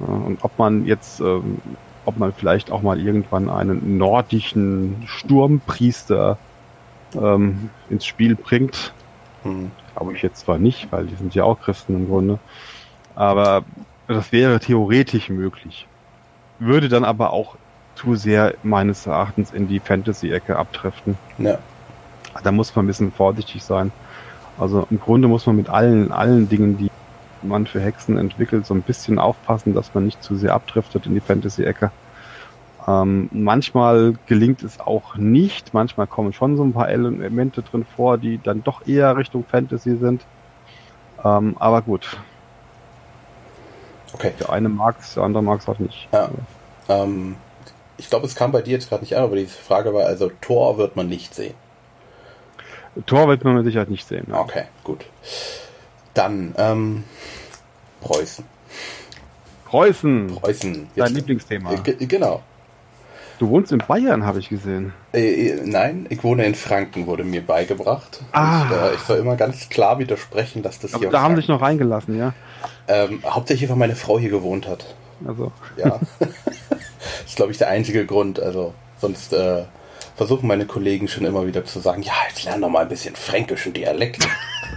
Ja, und ob man jetzt ähm, ob man vielleicht auch mal irgendwann einen nordischen Sturmpriester ähm, ins Spiel bringt. Hm. Glaube ich jetzt zwar nicht, weil die sind ja auch Christen im Grunde. Aber das wäre theoretisch möglich. Würde dann aber auch zu sehr meines Erachtens in die Fantasy-Ecke abdriften. Ja. Da muss man ein bisschen vorsichtig sein. Also im Grunde muss man mit allen, allen Dingen, die man für Hexen entwickelt, so ein bisschen aufpassen, dass man nicht zu sehr abdriftet in die Fantasy-Ecke. Ähm, manchmal gelingt es auch nicht. Manchmal kommen schon so ein paar Elemente drin vor, die dann doch eher Richtung Fantasy sind. Ähm, aber gut. Okay. Der eine mag es, der andere mag es auch nicht. Ja. Ähm, ich glaube, es kam bei dir jetzt gerade nicht an, aber die Frage war also, Tor wird man nicht sehen. Tor wird man mit Sicherheit nicht sehen. Ja. Okay, gut. Dann ähm, Preußen. Preußen. Preußen. Dein Lieblingsthema. Äh, genau. Du wohnst in Bayern, habe ich gesehen. Äh, äh, nein, ich wohne in Franken, wurde mir beigebracht. Ah. Ich, äh, ich soll immer ganz klar widersprechen, dass das Aber hier. Da haben sich noch reingelassen, ja. Ähm, hauptsächlich, weil meine Frau hier gewohnt hat. Also. Ja. das ist, glaube ich, der einzige Grund. Also, sonst äh, versuchen meine Kollegen schon immer wieder zu sagen: Ja, jetzt lern doch mal ein bisschen fränkischen Dialekt.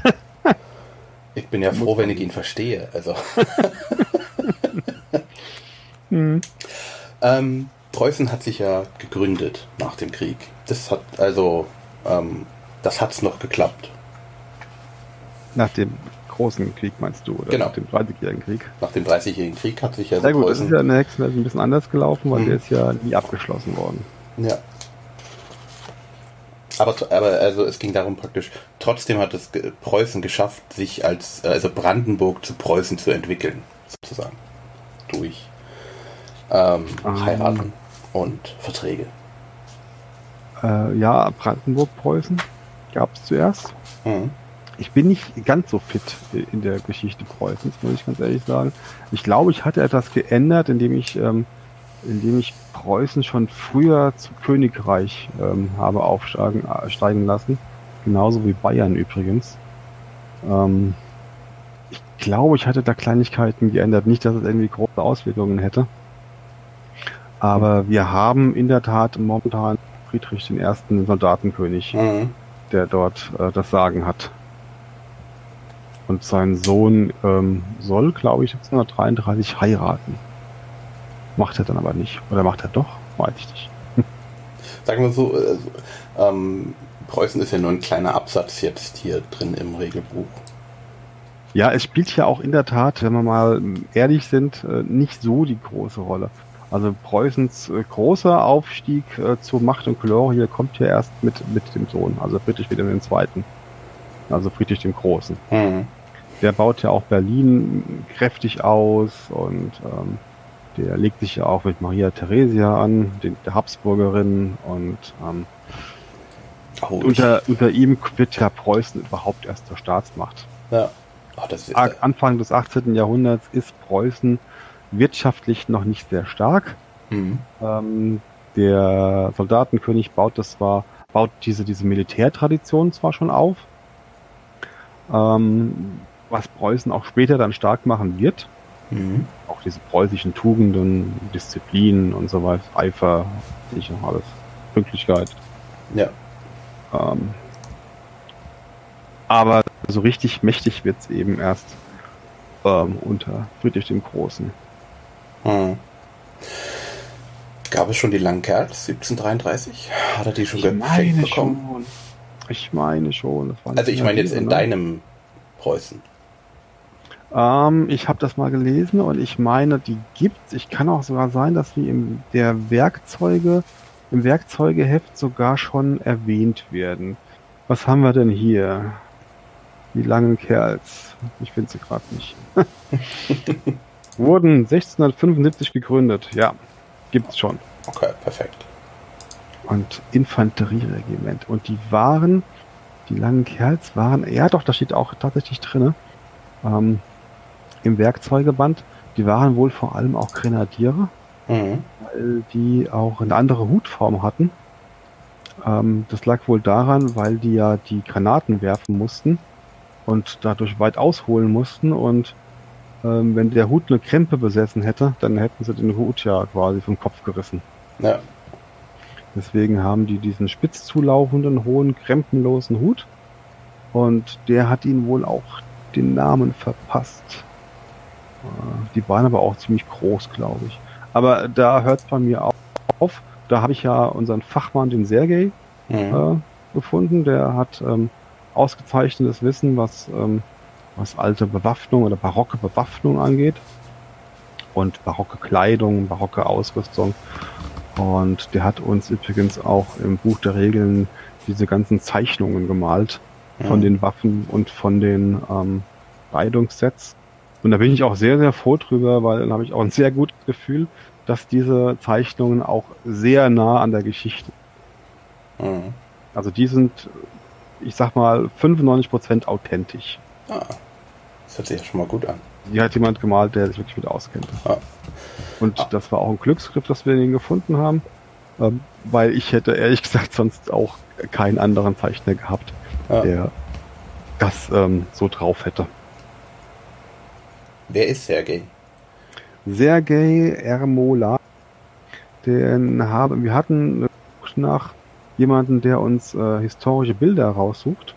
ich bin ja froh, wenn ich ihn verstehe. Also. hm. ähm, Preußen hat sich ja gegründet nach dem Krieg. Das hat also, ähm, das hat's noch geklappt. Nach dem großen Krieg meinst du, oder genau. nach dem 30-jährigen Krieg? Nach dem 30-jährigen Krieg hat sich ja Sehr gut, Preußen... das ist ja in der Hexenwelt ein bisschen anders gelaufen, weil mhm. der ist ja nie abgeschlossen worden. Ja. Aber, aber also es ging darum praktisch, trotzdem hat es Preußen geschafft, sich als, also Brandenburg zu Preußen zu entwickeln, sozusagen. Durch ähm, ah. heiraten und Verträge. Äh, ja, Brandenburg-Preußen gab es zuerst. Mhm. Ich bin nicht ganz so fit in der Geschichte Preußens, muss ich ganz ehrlich sagen. Ich glaube, ich hatte etwas geändert, indem ich, ähm, indem ich Preußen schon früher zu Königreich ähm, habe aufsteigen steigen lassen. Genauso wie Bayern übrigens. Ähm, ich glaube, ich hatte da Kleinigkeiten geändert. Nicht, dass es irgendwie große Auswirkungen hätte. Aber wir haben in der Tat momentan Friedrich den ersten Soldatenkönig, mhm. der dort äh, das Sagen hat. Und sein Sohn ähm, soll, glaube ich, 1733 heiraten. Macht er dann aber nicht. Oder macht er doch? Weiß ich nicht. Sagen wir so, äh, ähm, Preußen ist ja nur ein kleiner Absatz jetzt hier drin im Regelbuch. Ja, es spielt ja auch in der Tat, wenn wir mal ehrlich sind, äh, nicht so die große Rolle. Also Preußens äh, großer Aufstieg äh, zur Macht und Glorie kommt ja erst mit, mit dem Sohn, also Friedrich Wilhelm II. Also Friedrich dem Großen. Mhm. Der baut ja auch Berlin kräftig aus und ähm, der legt sich ja auch mit Maria Theresia an, den, der Habsburgerin und ähm, oh, unter, unter ihm wird ja Preußen überhaupt erst zur Staatsmacht. Ja. Oh, ist, Anfang des 18. Jahrhunderts ist Preußen wirtschaftlich noch nicht sehr stark. Mhm. Ähm, der Soldatenkönig baut das zwar, baut diese, diese Militärtradition zwar schon auf, ähm, was Preußen auch später dann stark machen wird. Mhm. Auch diese preußischen Tugenden, Disziplin und so weiter, Eifer, ich noch alles, Pünktlichkeit. Ja. Ähm, aber so richtig mächtig wird es eben erst ähm, unter Friedrich dem Großen. Hm. Gab es schon die langen Kerls 1733? Hat er die schon geschenkt bekommen? Schon. Ich meine schon. also ich meine jetzt in ne? deinem Preußen. Ähm, ich habe das mal gelesen und ich meine, die gibt's. Ich kann auch sogar sein, dass die im der Werkzeuge im Werkzeugeheft sogar schon erwähnt werden. Was haben wir denn hier? Die langen Kerls. Ich finde sie gerade nicht. Wurden 1675 gegründet. Ja, gibt's schon. Okay, perfekt. Und Infanterieregiment. Und die waren, die langen Kerls waren, ja doch, da steht auch tatsächlich drin, ähm, im Werkzeugeband, die waren wohl vor allem auch Grenadiere, mhm. weil die auch eine andere Hutform hatten. Ähm, das lag wohl daran, weil die ja die Granaten werfen mussten und dadurch weit ausholen mussten und ähm, wenn der Hut eine Krempe besessen hätte, dann hätten sie den Hut ja quasi vom Kopf gerissen. Ja. Deswegen haben die diesen spitz zulaufenden, hohen, krempenlosen Hut. Und der hat ihnen wohl auch den Namen verpasst. Äh, Die waren aber auch ziemlich groß, glaube ich. Aber da hört es bei mir auf. Da habe ich ja unseren Fachmann, den Sergei, Mhm. äh, gefunden. Der hat ähm, ausgezeichnetes Wissen, was, ähm, was alte Bewaffnung oder barocke Bewaffnung angeht. Und barocke Kleidung, barocke Ausrüstung. Und der hat uns übrigens auch im Buch der Regeln diese ganzen Zeichnungen gemalt von den Waffen und von den ähm, Kleidungssets. Und da bin ich auch sehr, sehr froh drüber, weil dann habe ich auch ein sehr gutes Gefühl, dass diese Zeichnungen auch sehr nah an der Geschichte Mhm. also die sind, ich sag mal, 95% authentisch. Ah, das hört sich ja schon mal gut an. Die hat jemand gemalt, der sich wirklich mit auskennt. Ah. Und Ah. das war auch ein Glücksgriff, dass wir den gefunden haben, ähm, weil ich hätte ehrlich gesagt sonst auch keinen anderen Zeichner gehabt, Ja. der das ähm, so drauf hätte. Wer ist Sergei? Sergei Ermola, den haben, wir hatten nach jemanden, der uns äh, historische Bilder raussucht.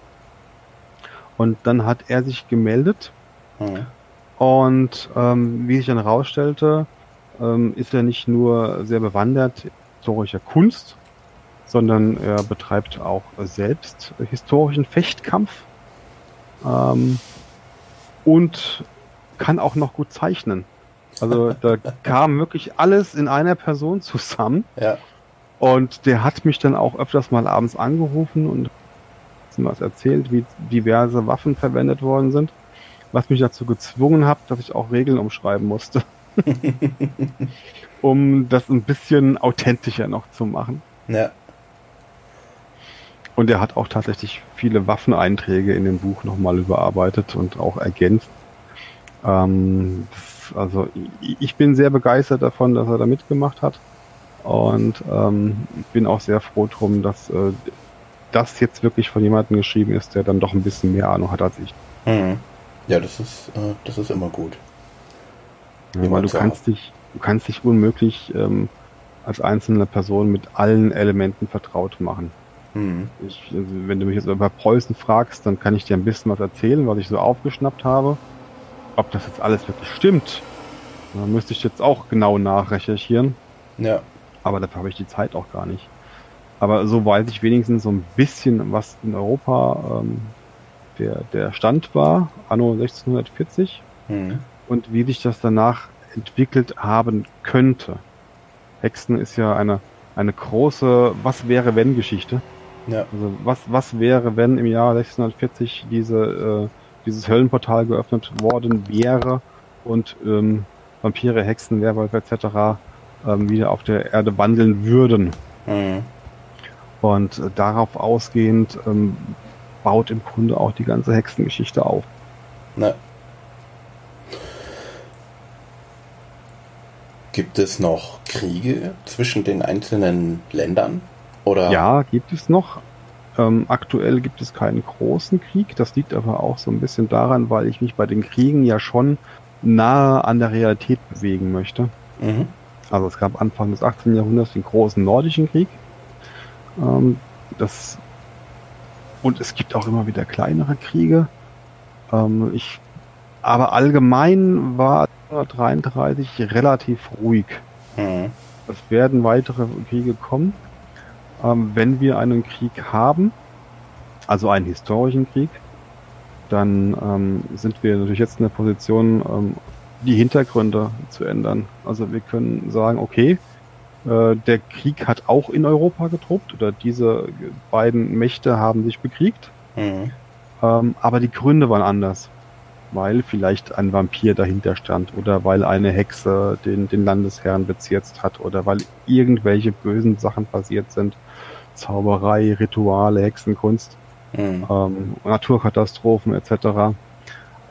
Und dann hat er sich gemeldet Mhm. und ähm, wie sich dann herausstellte, ähm, ist er nicht nur sehr bewandert historischer Kunst, sondern er betreibt auch selbst historischen Fechtkampf ähm, und kann auch noch gut zeichnen. Also da kam wirklich alles in einer Person zusammen. Ja. Und der hat mich dann auch öfters mal abends angerufen und was erzählt, wie diverse Waffen verwendet worden sind, was mich dazu gezwungen hat, dass ich auch Regeln umschreiben musste, um das ein bisschen authentischer noch zu machen. Ja. Und er hat auch tatsächlich viele Waffeneinträge in dem Buch nochmal überarbeitet und auch ergänzt. Ähm, das, also ich, bin sehr begeistert davon, dass er da mitgemacht hat. Und ähm, bin auch sehr froh drum, dass äh, das jetzt wirklich von jemandem geschrieben ist, der dann doch ein bisschen mehr Ahnung hat als ich. Mhm. Ja, das ist, äh, das ist immer gut. Ja, weil du kannst dich, du kannst dich unmöglich ähm, als einzelne Person mit allen Elementen vertraut machen. Mhm. Ich, also wenn du mich jetzt über Preußen fragst, dann kann ich dir ein bisschen was erzählen, was ich so aufgeschnappt habe. Ob das jetzt alles wirklich stimmt, da müsste ich jetzt auch genau nachrecherchieren. Ja. Aber dafür habe ich die Zeit auch gar nicht. Aber so weiß ich wenigstens so ein bisschen, was in Europa ähm, der, der Stand war, anno 1640 Mhm. und wie sich das danach entwickelt haben könnte. Hexen ist ja eine, eine große Was wäre wenn Geschichte. Ja. Also was, was wäre, wenn im Jahr 1640 diese, äh, dieses Höllenportal geöffnet worden wäre und ähm, Vampire, Hexen, Werwölfe etc. Ähm, wieder auf der Erde wandeln würden. Mhm. Und äh, darauf ausgehend ähm, baut im Grunde auch die ganze Hexengeschichte auf. Na. Gibt es noch Kriege zwischen den einzelnen Ländern? Oder? Ja, gibt es noch. Ähm, aktuell gibt es keinen großen Krieg. Das liegt aber auch so ein bisschen daran, weil ich mich bei den Kriegen ja schon nahe an der Realität bewegen möchte. Mhm. Also es gab Anfang des 18. Jahrhunderts den großen nordischen Krieg. Ähm, das und es gibt auch immer wieder kleinere Kriege. Ähm, ich, aber allgemein war 1933 relativ ruhig. Mhm. Es werden weitere Kriege kommen. Ähm, wenn wir einen Krieg haben, also einen historischen Krieg, dann ähm, sind wir natürlich jetzt in der Position, ähm, die Hintergründe zu ändern. Also wir können sagen, okay, der Krieg hat auch in Europa getobt oder diese beiden Mächte haben sich bekriegt, Mhm. ähm, aber die Gründe waren anders. Weil vielleicht ein Vampir dahinter stand oder weil eine Hexe den, den Landesherrn bezirzt hat oder weil irgendwelche bösen Sachen passiert sind. Zauberei, Rituale, Hexenkunst, Mhm. ähm, Naturkatastrophen etc.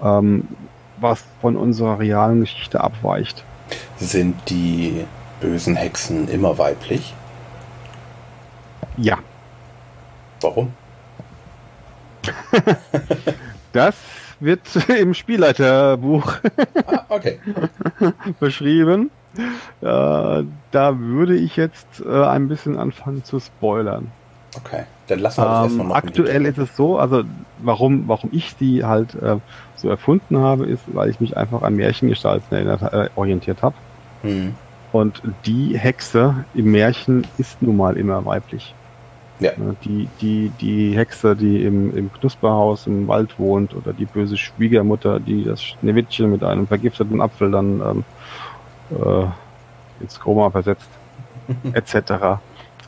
Ähm, was von unserer realen Geschichte abweicht. Sind die bösen Hexen immer weiblich? Ja, Warum? das wird im Spielleiterbuch ah, okay. beschrieben. Äh, da würde ich jetzt äh, ein bisschen anfangen zu spoilern. Okay, dann lassen wir das ähm, erstmal noch Aktuell ist es so, also warum, warum ich sie halt äh, so erfunden habe, ist, weil ich mich einfach an Märchengestalten erinnert, äh, orientiert habe. Hm. Und die Hexe im Märchen ist nun mal immer weiblich. Ja. Ne, die, die, die Hexe, die im, im Knusperhaus im Wald wohnt oder die böse Schwiegermutter, die das Schneewittchen mit einem vergifteten Apfel dann ähm, äh, ins Koma versetzt, etc. Ja.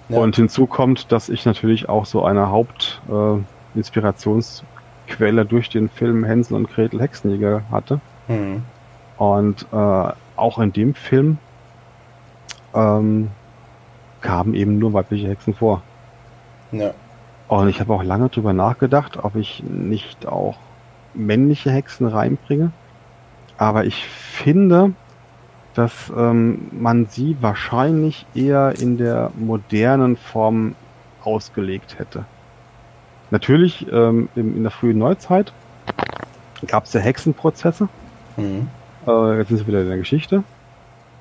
Und hinzu kommt, dass ich natürlich auch so eine Hauptinspirationsquelle äh, durch den Film Hänsel und Gretel Hexenjäger hatte. Mhm. Und äh, auch in dem Film ähm, kamen eben nur weibliche Hexen vor. Ja. Und ich habe auch lange drüber nachgedacht, ob ich nicht auch männliche Hexen reinbringe. Aber ich finde, dass ähm, man sie wahrscheinlich eher in der modernen Form ausgelegt hätte. Natürlich ähm, in, in der frühen Neuzeit gab es ja Hexenprozesse. Mhm. Äh, jetzt sind sie wieder in der Geschichte.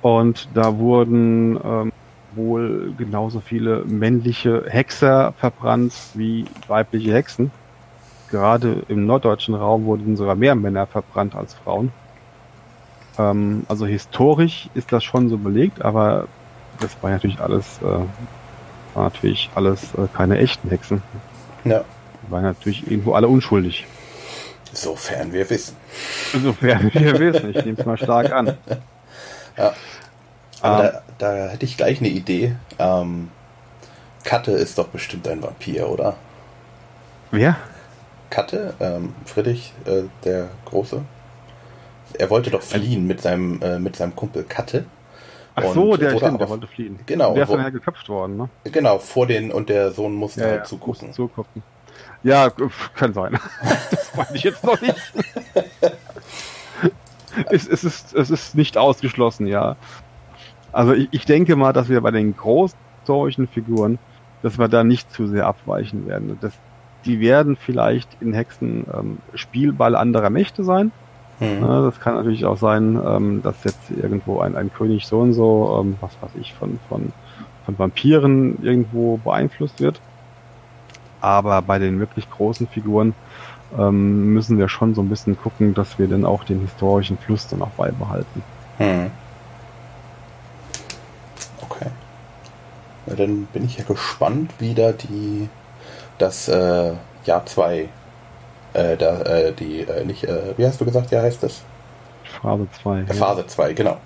Und da wurden ähm, wohl genauso viele männliche Hexer verbrannt wie weibliche Hexen. Gerade im norddeutschen Raum wurden sogar mehr Männer verbrannt als Frauen. Ähm, also historisch ist das schon so belegt, aber das war natürlich alles, äh, war natürlich alles äh, keine echten Hexen. Ja. Die waren natürlich irgendwo alle unschuldig. Sofern wir wissen. Sofern wir wissen. Ich nehme es mal stark an. Ja. Aber ähm, da, da, hätte ich gleich eine Idee. Ähm, Katte ist doch bestimmt ein Vampir, oder? Wer? Katte, ähm, Friedrich, äh, der Große. Er wollte doch fliehen mit seinem, äh, mit seinem Kumpel Katte. Ach so, der, stimmt, der wollte fliehen. Genau. Der ist dann ja geköpft worden, ne? Genau, vor den, und der Sohn musste ja, halt zugucken. zugucken. Ja, kann sein. das weiß ich jetzt noch nicht. es, es, ist, es ist nicht ausgeschlossen, ja. Also ich, ich denke mal, dass wir bei den großen Figuren, dass wir da nicht zu sehr abweichen werden. Das, die werden vielleicht in Hexen ähm, Spielball anderer Mächte sein. Mhm. Ja, das kann natürlich auch sein, ähm, dass jetzt irgendwo ein, ein König so und so, ähm, was weiß ich, von, von, von Vampiren irgendwo beeinflusst wird. Aber bei den wirklich großen Figuren ähm, müssen wir schon so ein bisschen gucken, dass wir dann auch den historischen Fluss dann auch beibehalten. Mhm. Okay. Na, dann bin ich ja gespannt, wie da die das äh, Jahr 2 äh, da, äh, die, äh, nicht, äh, wie hast du gesagt, ja heißt das? Phase 2. Ja. Phase 2, genau.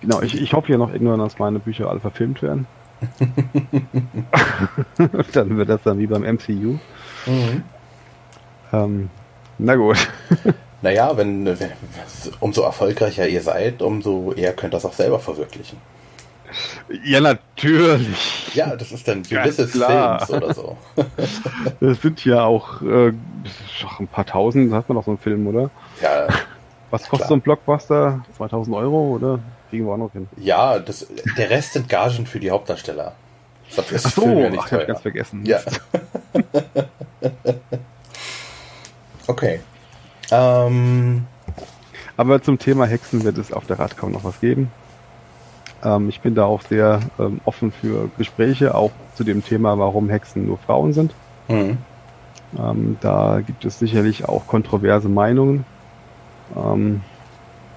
Genau, ich, ich hoffe ja noch irgendwann, dass meine Bücher alle verfilmt werden. dann wird das dann wie beim MCU. Mhm. Ähm, na gut. naja, wenn, wenn, umso erfolgreicher ihr seid, umso eher könnt ihr das auch selber verwirklichen. Ja, natürlich. Ja, das ist dann Ulysses Films oder so. das sind ja auch äh, ein paar tausend, hat man doch so einen Film, oder? Ja. Was kostet klar. so ein Blockbuster? 2000 Euro, oder? Kriegen wir auch noch hin. Ja, das, der Rest sind Gagen für die Hauptdarsteller. Glaub, das Ach so, ja ach, ich hab ganz vergessen. Ja. okay. Ähm. Aber zum Thema Hexen wird es auf der Radkaum noch was geben. Ähm, ich bin da auch sehr ähm, offen für Gespräche, auch zu dem Thema, warum Hexen nur Frauen sind. Mhm. Ähm, da gibt es sicherlich auch kontroverse Meinungen. Ähm,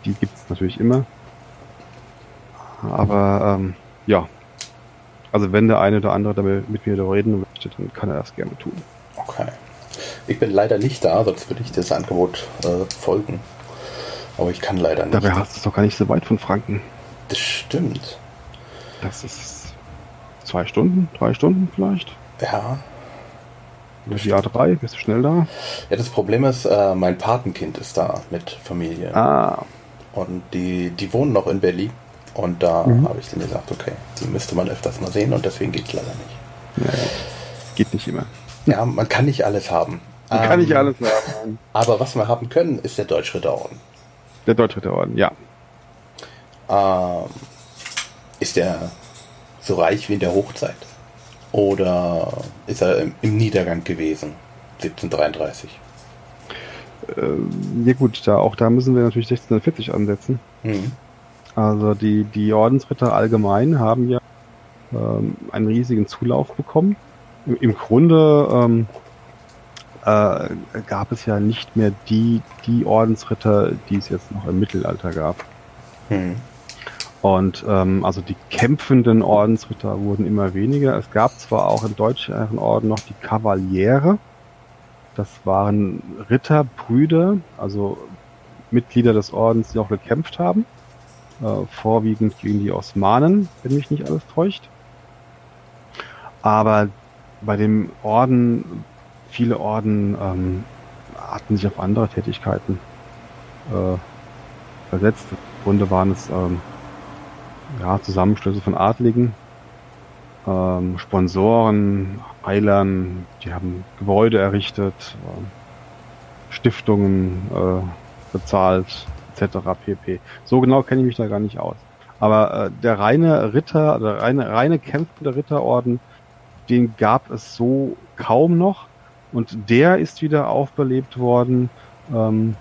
die gibt es natürlich immer. Aber ähm, ja, also wenn der eine oder andere damit mit mir reden möchte, dann kann er das gerne tun. Okay. Ich bin leider nicht da, sonst würde ich das Angebot äh, folgen. Aber ich kann leider nicht. Dabei hast du es doch gar nicht so weit von Franken. Das stimmt. Das ist zwei Stunden, drei Stunden vielleicht. Ja. Durch die A3, bist du schnell da? Ja, das Problem ist, äh, mein Patenkind ist da mit Familie. Ah. Und die, die wohnen noch in Berlin. Und da mhm. habe ich dann gesagt, okay, die müsste man öfters mal sehen und deswegen geht es leider nicht. Ja, geht nicht immer. Ja, man kann nicht alles haben. Man ähm, kann nicht ähm, alles haben. Aber was wir haben können, ist der Deutsche Orden. Der Deutsche Orden, ja. Ähm, ist er so reich wie in der Hochzeit? Oder ist er im, im Niedergang gewesen, 1733? äh, ja gut, da auch da müssen wir natürlich 1640 ansetzen. Mhm. Also die, die Ordensritter allgemein haben ja ähm, einen riesigen Zulauf bekommen. Im, Grunde ähm, äh, gab es ja nicht mehr die, die Ordensritter, die es jetzt noch im Mittelalter gab. Mhm. Und ähm, also die kämpfenden Ordensritter wurden immer weniger. Es gab zwar auch im deutschen Orden noch die Kavaliere. Das waren Ritterbrüder, also Mitglieder des Ordens, die auch gekämpft haben. Äh, vorwiegend gegen die Osmanen, wenn mich nicht alles täuscht. Aber bei dem Orden, viele Orden ähm, hatten sich auf andere Tätigkeiten äh, versetzt. Im Grunde waren es ähm, ja, Zusammenschlüsse von Adligen, ähm, Sponsoren, Eilern, die haben Gebäude errichtet, äh, Stiftungen äh, bezahlt, etc. pp. So genau kenne ich mich da gar nicht aus. Aber äh, der reine Ritter, der reine, reine kämpfende Ritterorden, den gab es so kaum noch. Und der ist wieder aufbelebt worden, ähm,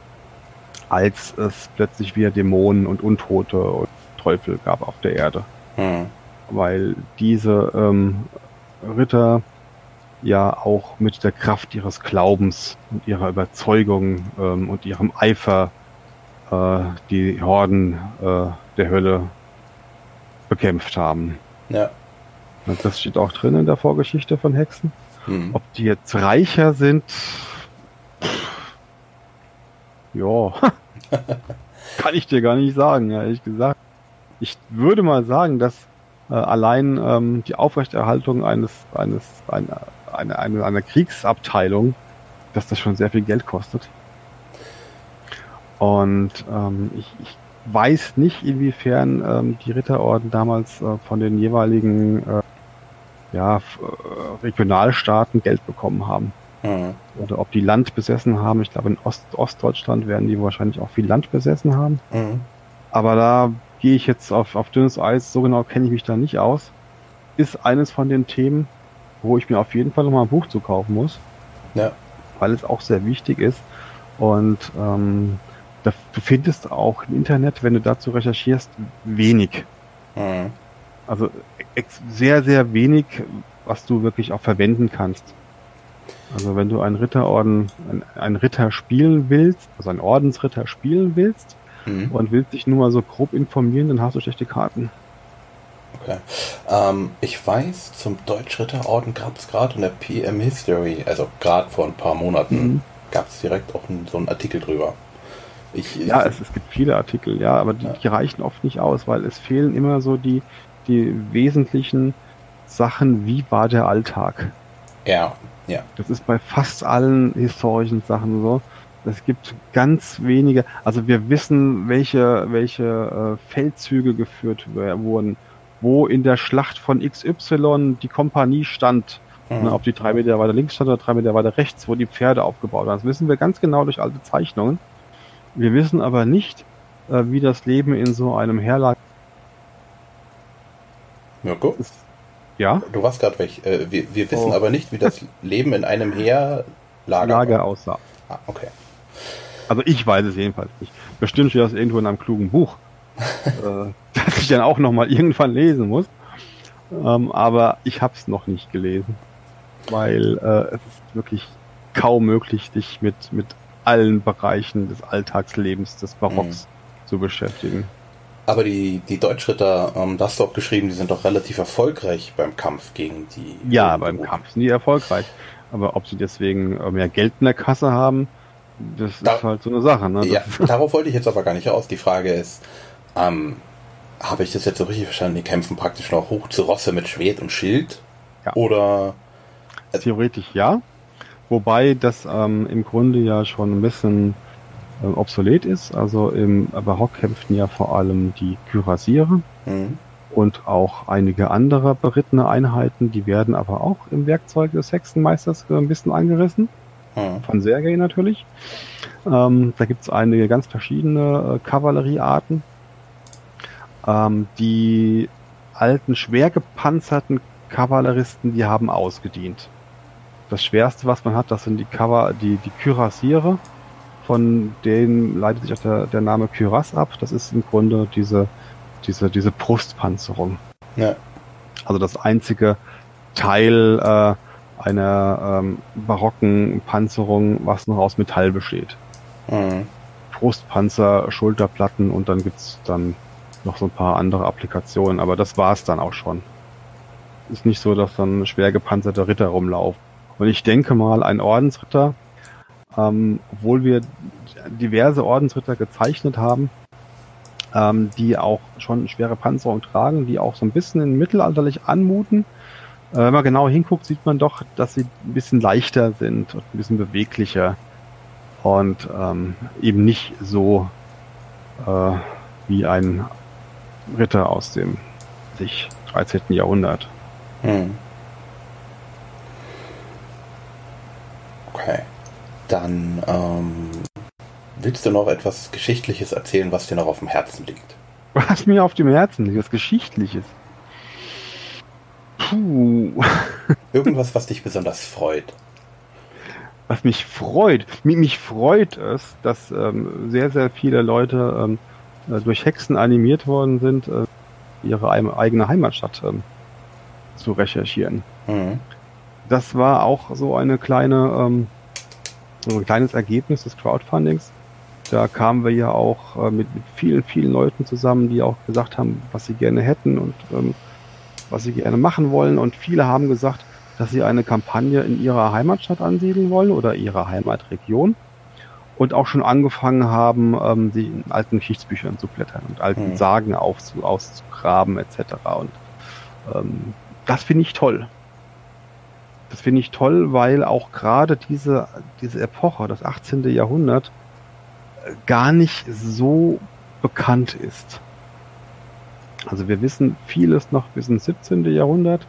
als es plötzlich wieder Dämonen und Untote und Teufel gab auf der Erde. Hm. Weil diese ähm, Ritter ja auch mit der Kraft ihres Glaubens und ihrer Überzeugung ähm, und ihrem Eifer äh, die Horden äh, der Hölle bekämpft haben. Ja. Das steht auch drin in der Vorgeschichte von Hexen. Hm. Ob die jetzt reicher sind, ja, kann ich dir gar nicht sagen, ehrlich gesagt ich würde mal sagen, dass äh, allein ähm, die Aufrechterhaltung eines, eines, einer, einer, einer, einer Kriegsabteilung, dass das schon sehr viel Geld kostet. Und ähm, ich, ich weiß nicht, inwiefern ähm, die Ritterorden damals äh, von den jeweiligen äh, ja, äh, Regionalstaaten Geld bekommen haben. Mhm. Oder ob die Land besessen haben. Ich glaube, in Ost Ostdeutschland werden die wahrscheinlich auch viel Land besessen haben. Mhm. Aber da gehe ich jetzt auf, auf dünnes Eis, so genau kenne ich mich da nicht aus. Ist eines von den Themen, wo ich mir auf jeden Fall nochmal ein Buch zu kaufen muss. Ja. Weil es auch sehr wichtig ist. Und ähm, da, du findest auch im Internet, wenn du dazu recherchierst, wenig. Mhm. Also sehr, sehr wenig, was du wirklich auch verwenden kannst. Also wenn du einen Ritterorden, einen Ritter spielen willst, also einen Ordensritter spielen willst, mhm. und willst dich nur mal so grob informieren, dann hast du schlechte Karten. Okay. Ähm, ich weiß, zum Deutschritterorden gab es gerade in der PM History, also gerade vor ein paar Monaten, mhm. gab es direkt auch so einen Artikel drüber. Ich, ja, es, es, gibt viele Artikel, ja, aber die, die, reichen oft nicht aus, weil es fehlen immer so die, die wesentlichen Sachen, wie war der Alltag. Ja, ja. Das ist bei fast allen historischen Sachen so. Es gibt ganz wenige, also wir wissen, welche, welche äh, Feldzüge geführt wurden, wo in der Schlacht von XY die Kompanie stand, mhm. ob die drei Meter weiter links stand oder drei Meter weiter rechts, wo die Pferde aufgebaut waren. Das wissen wir ganz genau durch alte Zeichnungen. Wir wissen aber nicht, äh, wie das Leben in so einem Herlag. Ja, gut. Ist, ja? Du warst gerade weg. Äh, wir, wir wissen oh. aber nicht, wie das Leben in einem Heerlager Lager aussah. Ah, okay. Also ich weiß es jedenfalls nicht. Bestimmt steht das irgendwo in einem klugen Buch, äh, das ich dann auch nochmal irgendwann lesen muss. Ähm, aber ich habe es noch nicht gelesen, weil äh, es ist wirklich kaum möglich, dich mit, mit allen Bereichen des Alltagslebens des Barocks mhm. zu beschäftigen. Aber die, die Deutschritter, ähm, das hast du auch geschrieben, die sind doch relativ erfolgreich beim Kampf gegen die. Ja, beim. Kampf sind die erfolgreich. Aber ob sie deswegen äh, mehr Geld in der Kasse haben, das da, ist halt so eine Sache. Ne? Ja, darauf wollte ich jetzt aber gar nicht aus. Die Frage ist, ähm, habe ich das jetzt so richtig verstanden? Die kämpfen praktisch noch hoch zu Rosse mit Schwert und Schild? Ja. Oder? Äh, Theoretisch ja. Wobei das ähm, im Grunde ja schon ein bisschen äh, obsolet ist. Also im Barock kämpften ja vor allem die Kürassiere mhm. und auch einige andere berittene Einheiten. Die werden aber auch im Werkzeug des Hexenmeisters ein bisschen angerissen. Mhm. Von Sergei natürlich. Ähm, da gibt es einige ganz verschiedene äh, Kavalleriearten. Ähm, die alten, schwer gepanzerten Kavalleristen, die haben ausgedient. Das schwerste, was man hat, das sind die Cover, die, die Kürassiere von denen leitet sich auch der, der Name Kyras ab. Das ist im Grunde diese, diese, diese Brustpanzerung. Ja. Also das einzige Teil äh, einer ähm, barocken Panzerung, was noch aus Metall besteht. Mhm. Brustpanzer, Schulterplatten und dann gibt's dann noch so ein paar andere Applikationen, aber das war's dann auch schon. Ist nicht so, dass dann schwer gepanzerte Ritter rumlaufen. Und ich denke mal, ein Ordensritter, ähm, obwohl wir diverse Ordensritter gezeichnet haben, ähm, die auch schon schwere Panzerung tragen, die auch so ein bisschen in mittelalterlich anmuten. Äh, wenn man genau hinguckt, sieht man doch, dass sie ein bisschen leichter sind und ein bisschen beweglicher und ähm, eben nicht so äh, wie ein Ritter aus dem sich 13. Jahrhundert. Hm. Okay. Dann ähm, willst du noch etwas Geschichtliches erzählen, was dir noch auf dem Herzen liegt? Was mir auf dem Herzen liegt, was Geschichtliches. Puh. Irgendwas, was dich besonders freut. Was mich freut. Mich freut es, dass ähm, sehr, sehr viele Leute ähm, äh, durch Hexen animiert worden sind, äh, ihre eigene Heimatstadt ähm, zu recherchieren. Mhm. Das war auch so eine kleine, ähm, so ein kleines Ergebnis des Crowdfundings. Da kamen wir ja auch äh, mit, mit, vielen, vielen Leuten zusammen, die auch gesagt haben, was sie gerne hätten und ähm, was sie gerne machen wollen. Und viele haben gesagt, dass sie eine Kampagne in ihrer Heimatstadt ansiedeln wollen oder ihrer Heimatregion und auch schon angefangen haben, ähm, sie in alten Geschichtsbüchern zu blättern und alten mhm. Sagen aufzu, auszugraben etc. Und ähm, das finde ich toll. Das finde ich toll, weil auch gerade diese, diese Epoche, das 18. Jahrhundert, äh, gar nicht so bekannt ist. Also wir wissen vieles noch bis ins 17. Jahrhundert,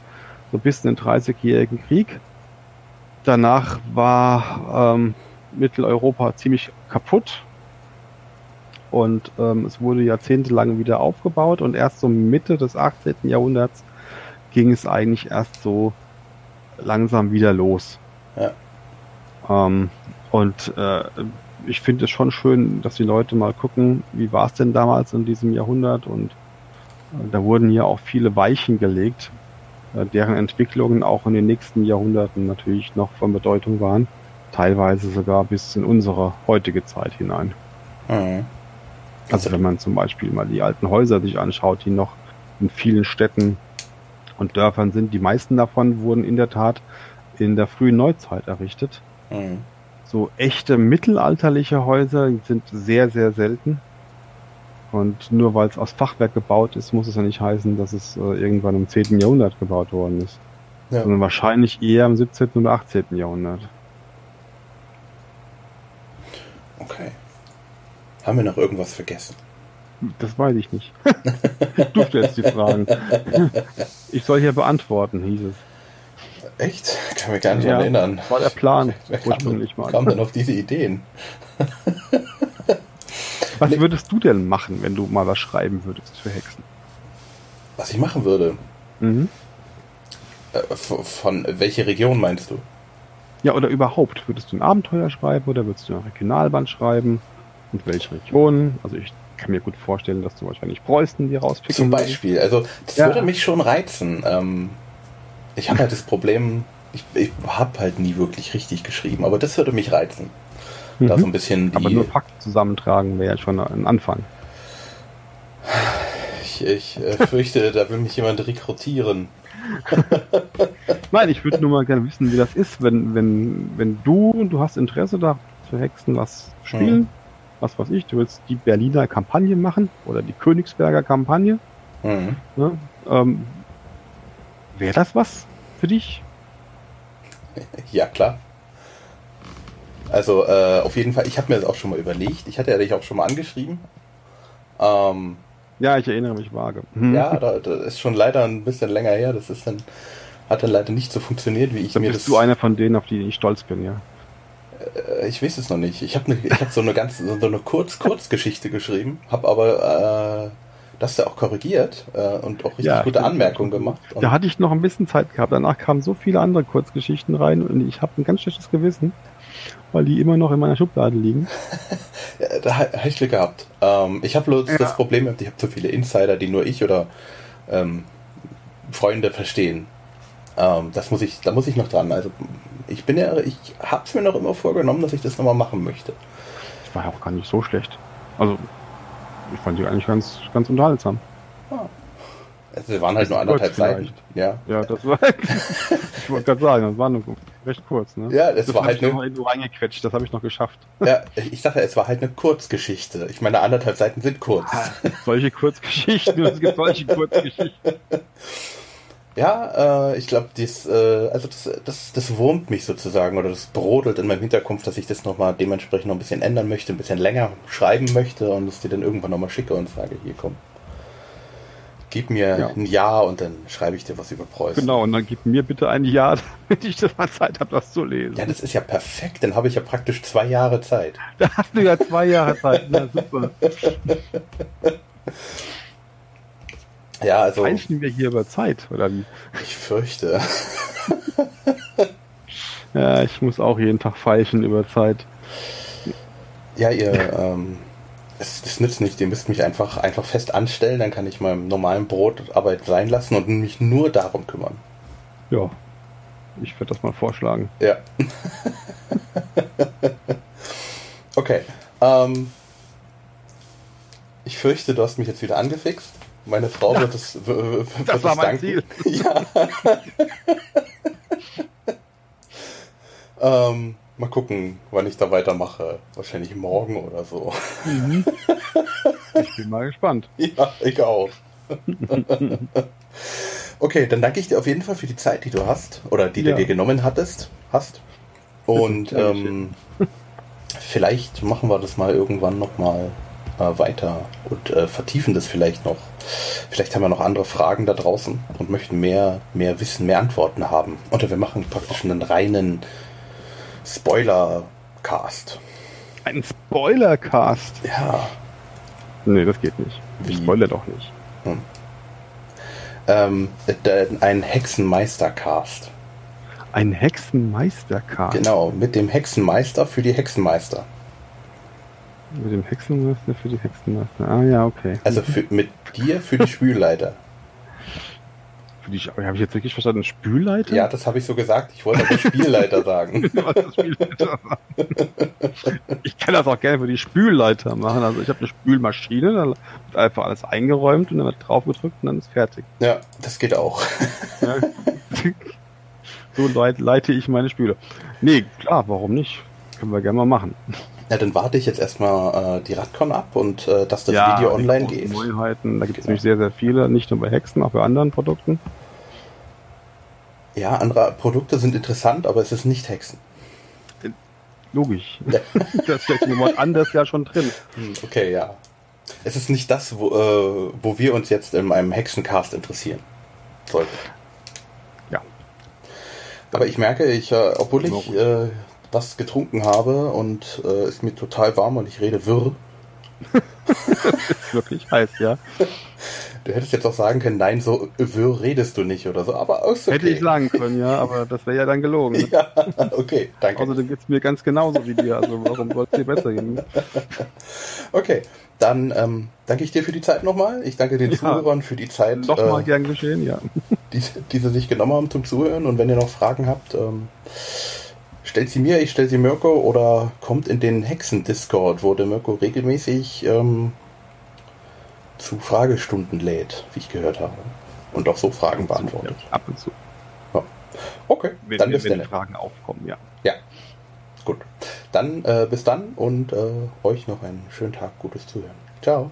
so bis in den 30-jährigen Krieg. Danach war ähm, Mitteleuropa ziemlich kaputt. Und ähm, es wurde jahrzehntelang wieder aufgebaut und erst so Mitte des 18. Jahrhunderts ging es eigentlich erst so langsam wieder los. Ja. Ähm, und äh, ich finde es schon schön, dass die Leute mal gucken, wie war es denn damals in diesem Jahrhundert und äh, da wurden ja auch viele Weichen gelegt, äh, deren Entwicklungen auch in den nächsten Jahrhunderten natürlich noch von Bedeutung waren teilweise sogar bis in unsere heutige Zeit hinein. Mhm. Also wenn man zum Beispiel mal die alten Häuser sich anschaut, die noch in vielen Städten und Dörfern sind, die meisten davon wurden in der Tat in der frühen Neuzeit errichtet. Mhm. So echte mittelalterliche Häuser sind sehr, sehr selten. Und nur weil es aus Fachwerk gebaut ist, muss es ja nicht heißen, dass es äh, irgendwann im 10. Jahrhundert gebaut worden ist. Ja. Sondern wahrscheinlich eher im 17. oder 18. Jahrhundert. Okay. Haben wir noch irgendwas vergessen? Das weiß ich nicht. du stellst die Fragen. Ich soll hier beantworten, hieß es. Echt? Kann mich gar nicht ja, erinnern. War der Plan. Wer kam, mal. kam denn auf diese Ideen? was würdest du denn machen, wenn du mal was schreiben würdest für Hexen? Was ich machen würde? Mhm. Äh, von welche Region meinst du? Ja, oder überhaupt, würdest du ein Abenteuer schreiben oder würdest du ein Regionalband schreiben? Und welche Regionen? Also ich kann mir gut vorstellen, dass du wahrscheinlich Preußen dir rauspicken Zum Beispiel, also das ja. würde mich schon reizen. Ähm, ich habe halt das Problem, ich, ich habe halt nie wirklich richtig geschrieben, aber das würde mich reizen. Mhm. Da so ein bisschen die... Aber nur Fakten zusammentragen wäre ja schon ein Anfang. Ich, ich äh, fürchte, da will mich jemand rekrutieren. Nein, ich würde nur mal gerne wissen, wie das ist, wenn, wenn, wenn du, du hast Interesse da zu Hexen was spielen, mhm. Was weiß ich, du willst die Berliner Kampagne machen oder die Königsberger Kampagne. Mhm. Ne, ähm, Wäre das was für dich? Ja, klar. Also äh, auf jeden Fall, ich habe mir das auch schon mal überlegt. Ich hatte ja dich auch schon mal angeschrieben. Ähm, ja, ich erinnere mich vage. Hm. Ja, da, das ist schon leider ein bisschen länger her. Das ist dann, hat dann leider nicht so funktioniert, wie ich dann mir bist das. Bist du einer von denen, auf die ich stolz bin, ja? Äh, ich weiß es noch nicht. Ich habe ne, hab so eine ganz so eine Kurz Kurzgeschichte geschrieben, habe aber äh, Das du auch korrigiert äh, und auch richtig ja, gute Anmerkungen gemacht. da hatte ich noch ein bisschen Zeit gehabt. Danach kamen so viele andere Kurzgeschichten rein und ich habe ein ganz schlechtes Gewissen, weil die immer noch in meiner Schublade liegen. ja, da habe ich Glück gehabt. Ähm, ich habe bloß ja. das Problem, ich habe zu viele Insider, die nur ich oder ähm, Freunde verstehen. Ähm, das muss ich, da muss ich noch dran. Also ich bin ja, ich habe es mir noch immer vorgenommen, dass ich das nochmal machen möchte. Das war ja auch gar nicht so schlecht. Also ich fand die eigentlich ganz, ganz unterhaltsam. Ah. Also, wir waren halt nur anderthalb Seiten. Ja. Ja, das war. ich wollte gerade sagen, das war nur recht kurz, ne? Ja, es war halt nur reingequetscht, das habe ich noch geschafft. Ja, ich dachte, es war halt eine Kurzgeschichte. Ich meine, anderthalb Seiten sind kurz. Ah, solche Kurzgeschichten, es gibt solche Kurzgeschichten. Ja, äh, ich glaube, das, äh, also das, das, das wurmt mich sozusagen oder das brodelt in meinem Hinterkopf, dass ich das nochmal dementsprechend noch ein bisschen ändern möchte, ein bisschen länger schreiben möchte und es dir dann irgendwann nochmal schicke und sage, hier komm, gib mir ja. ein Jahr und dann schreibe ich dir was über Preußen. Genau, und dann gib mir bitte ein Jahr, damit ich das mal Zeit habe, das zu lesen. Ja, das ist ja perfekt, dann habe ich ja praktisch zwei Jahre Zeit. Da hast du ja zwei Jahre Zeit, na super. Ja, also. Feilschen wir hier über Zeit, oder wie? Ich fürchte. ja, ich muss auch jeden Tag feilschen über Zeit. Ja, ihr, ähm, es, das nützt nicht. Ihr müsst mich einfach, einfach fest anstellen, dann kann ich meinem normalen Brotarbeit sein lassen und mich nur darum kümmern. Ja, ich werde das mal vorschlagen. Ja. okay. Ähm, ich fürchte, du hast mich jetzt wieder angefixt. Meine Frau wird es. Wird das war mein danken. Ziel. Ja. ähm, mal gucken, wann ich da weitermache. Wahrscheinlich morgen oder so. Mhm. Ich bin mal gespannt. Ja, ich auch. okay, dann danke ich dir auf jeden Fall für die Zeit, die du hast oder die ja. du dir genommen hattest, hast. Und ähm, vielleicht machen wir das mal irgendwann nochmal äh, weiter und äh, vertiefen das vielleicht noch. Vielleicht haben wir noch andere Fragen da draußen und möchten mehr, mehr Wissen, mehr Antworten haben. Oder wir machen praktisch einen reinen Spoiler-Cast. Ein Spoiler-Cast? Ja. Nee, das geht nicht. Ich spoilere doch nicht. Hm. Ähm, ein Hexenmeister-Cast. Ein Hexenmeister-Cast? Genau, mit dem Hexenmeister für die Hexenmeister. Mit dem Hexenmeister für die Hexenmeister. Ah ja, okay. Also für, mit dir für die Spülleiter. Für die, habe ich jetzt wirklich verstanden? Spülleiter? Ja, das habe ich so gesagt. Ich wollte aber Spielleiter sagen. Spielleiter ich kann das auch gerne für die Spülleiter machen. Also ich habe eine Spülmaschine, da wird einfach alles eingeräumt und dann wird drauf gedrückt und dann ist fertig. Ja, das geht auch. Ja. So leite ich meine Spüle. Nee, klar, warum nicht? Können wir gerne mal machen. Ja, dann warte ich jetzt erstmal äh, die Radcon ab und äh, dass das ja, Video online geht. Neuheiten, da gibt es genau. nämlich sehr, sehr viele, nicht nur bei Hexen, auch bei anderen Produkten. Ja, andere Produkte sind interessant, aber es ist nicht Hexen. Logisch. Ja. das steckt im Wort anders ja schon drin. Hm, okay, ja. Es ist nicht das, wo, äh, wo wir uns jetzt in einem Hexencast interessieren sollten. Ja. Aber ich merke, ich, äh, obwohl ich äh, was getrunken habe und äh, ist mir total warm und ich rede wirr. ist wirklich heiß, ja. Du hättest jetzt auch sagen können, nein, so wirr redest du nicht oder so, aber okay. Hätte ich sagen können, ja, aber das wäre ja dann gelogen. Ne? Ja, okay, danke. Außerdem geht es mir ganz genauso wie dir, also warum soll es dir besser gehen? okay, dann ähm, danke ich dir für die Zeit nochmal. Ich danke den ja, Zuhörern für die Zeit. Nochmal äh, gern geschehen, ja. Die, die sie sich genommen haben zum Zuhören und wenn ihr noch Fragen habt, ähm, stellt sie mir, ich stelle sie Mirko oder kommt in den Hexen-Discord, wo der Mirko regelmäßig ähm, zu Fragestunden lädt, wie ich gehört habe. Und auch so Fragen beantwortet. Ja, ab und zu. Ja. Okay, wenn, dann bis dann. Fragen aufkommen, ja. Ja, gut. Dann äh, bis dann und äh, euch noch einen schönen Tag, gutes Zuhören. Ciao.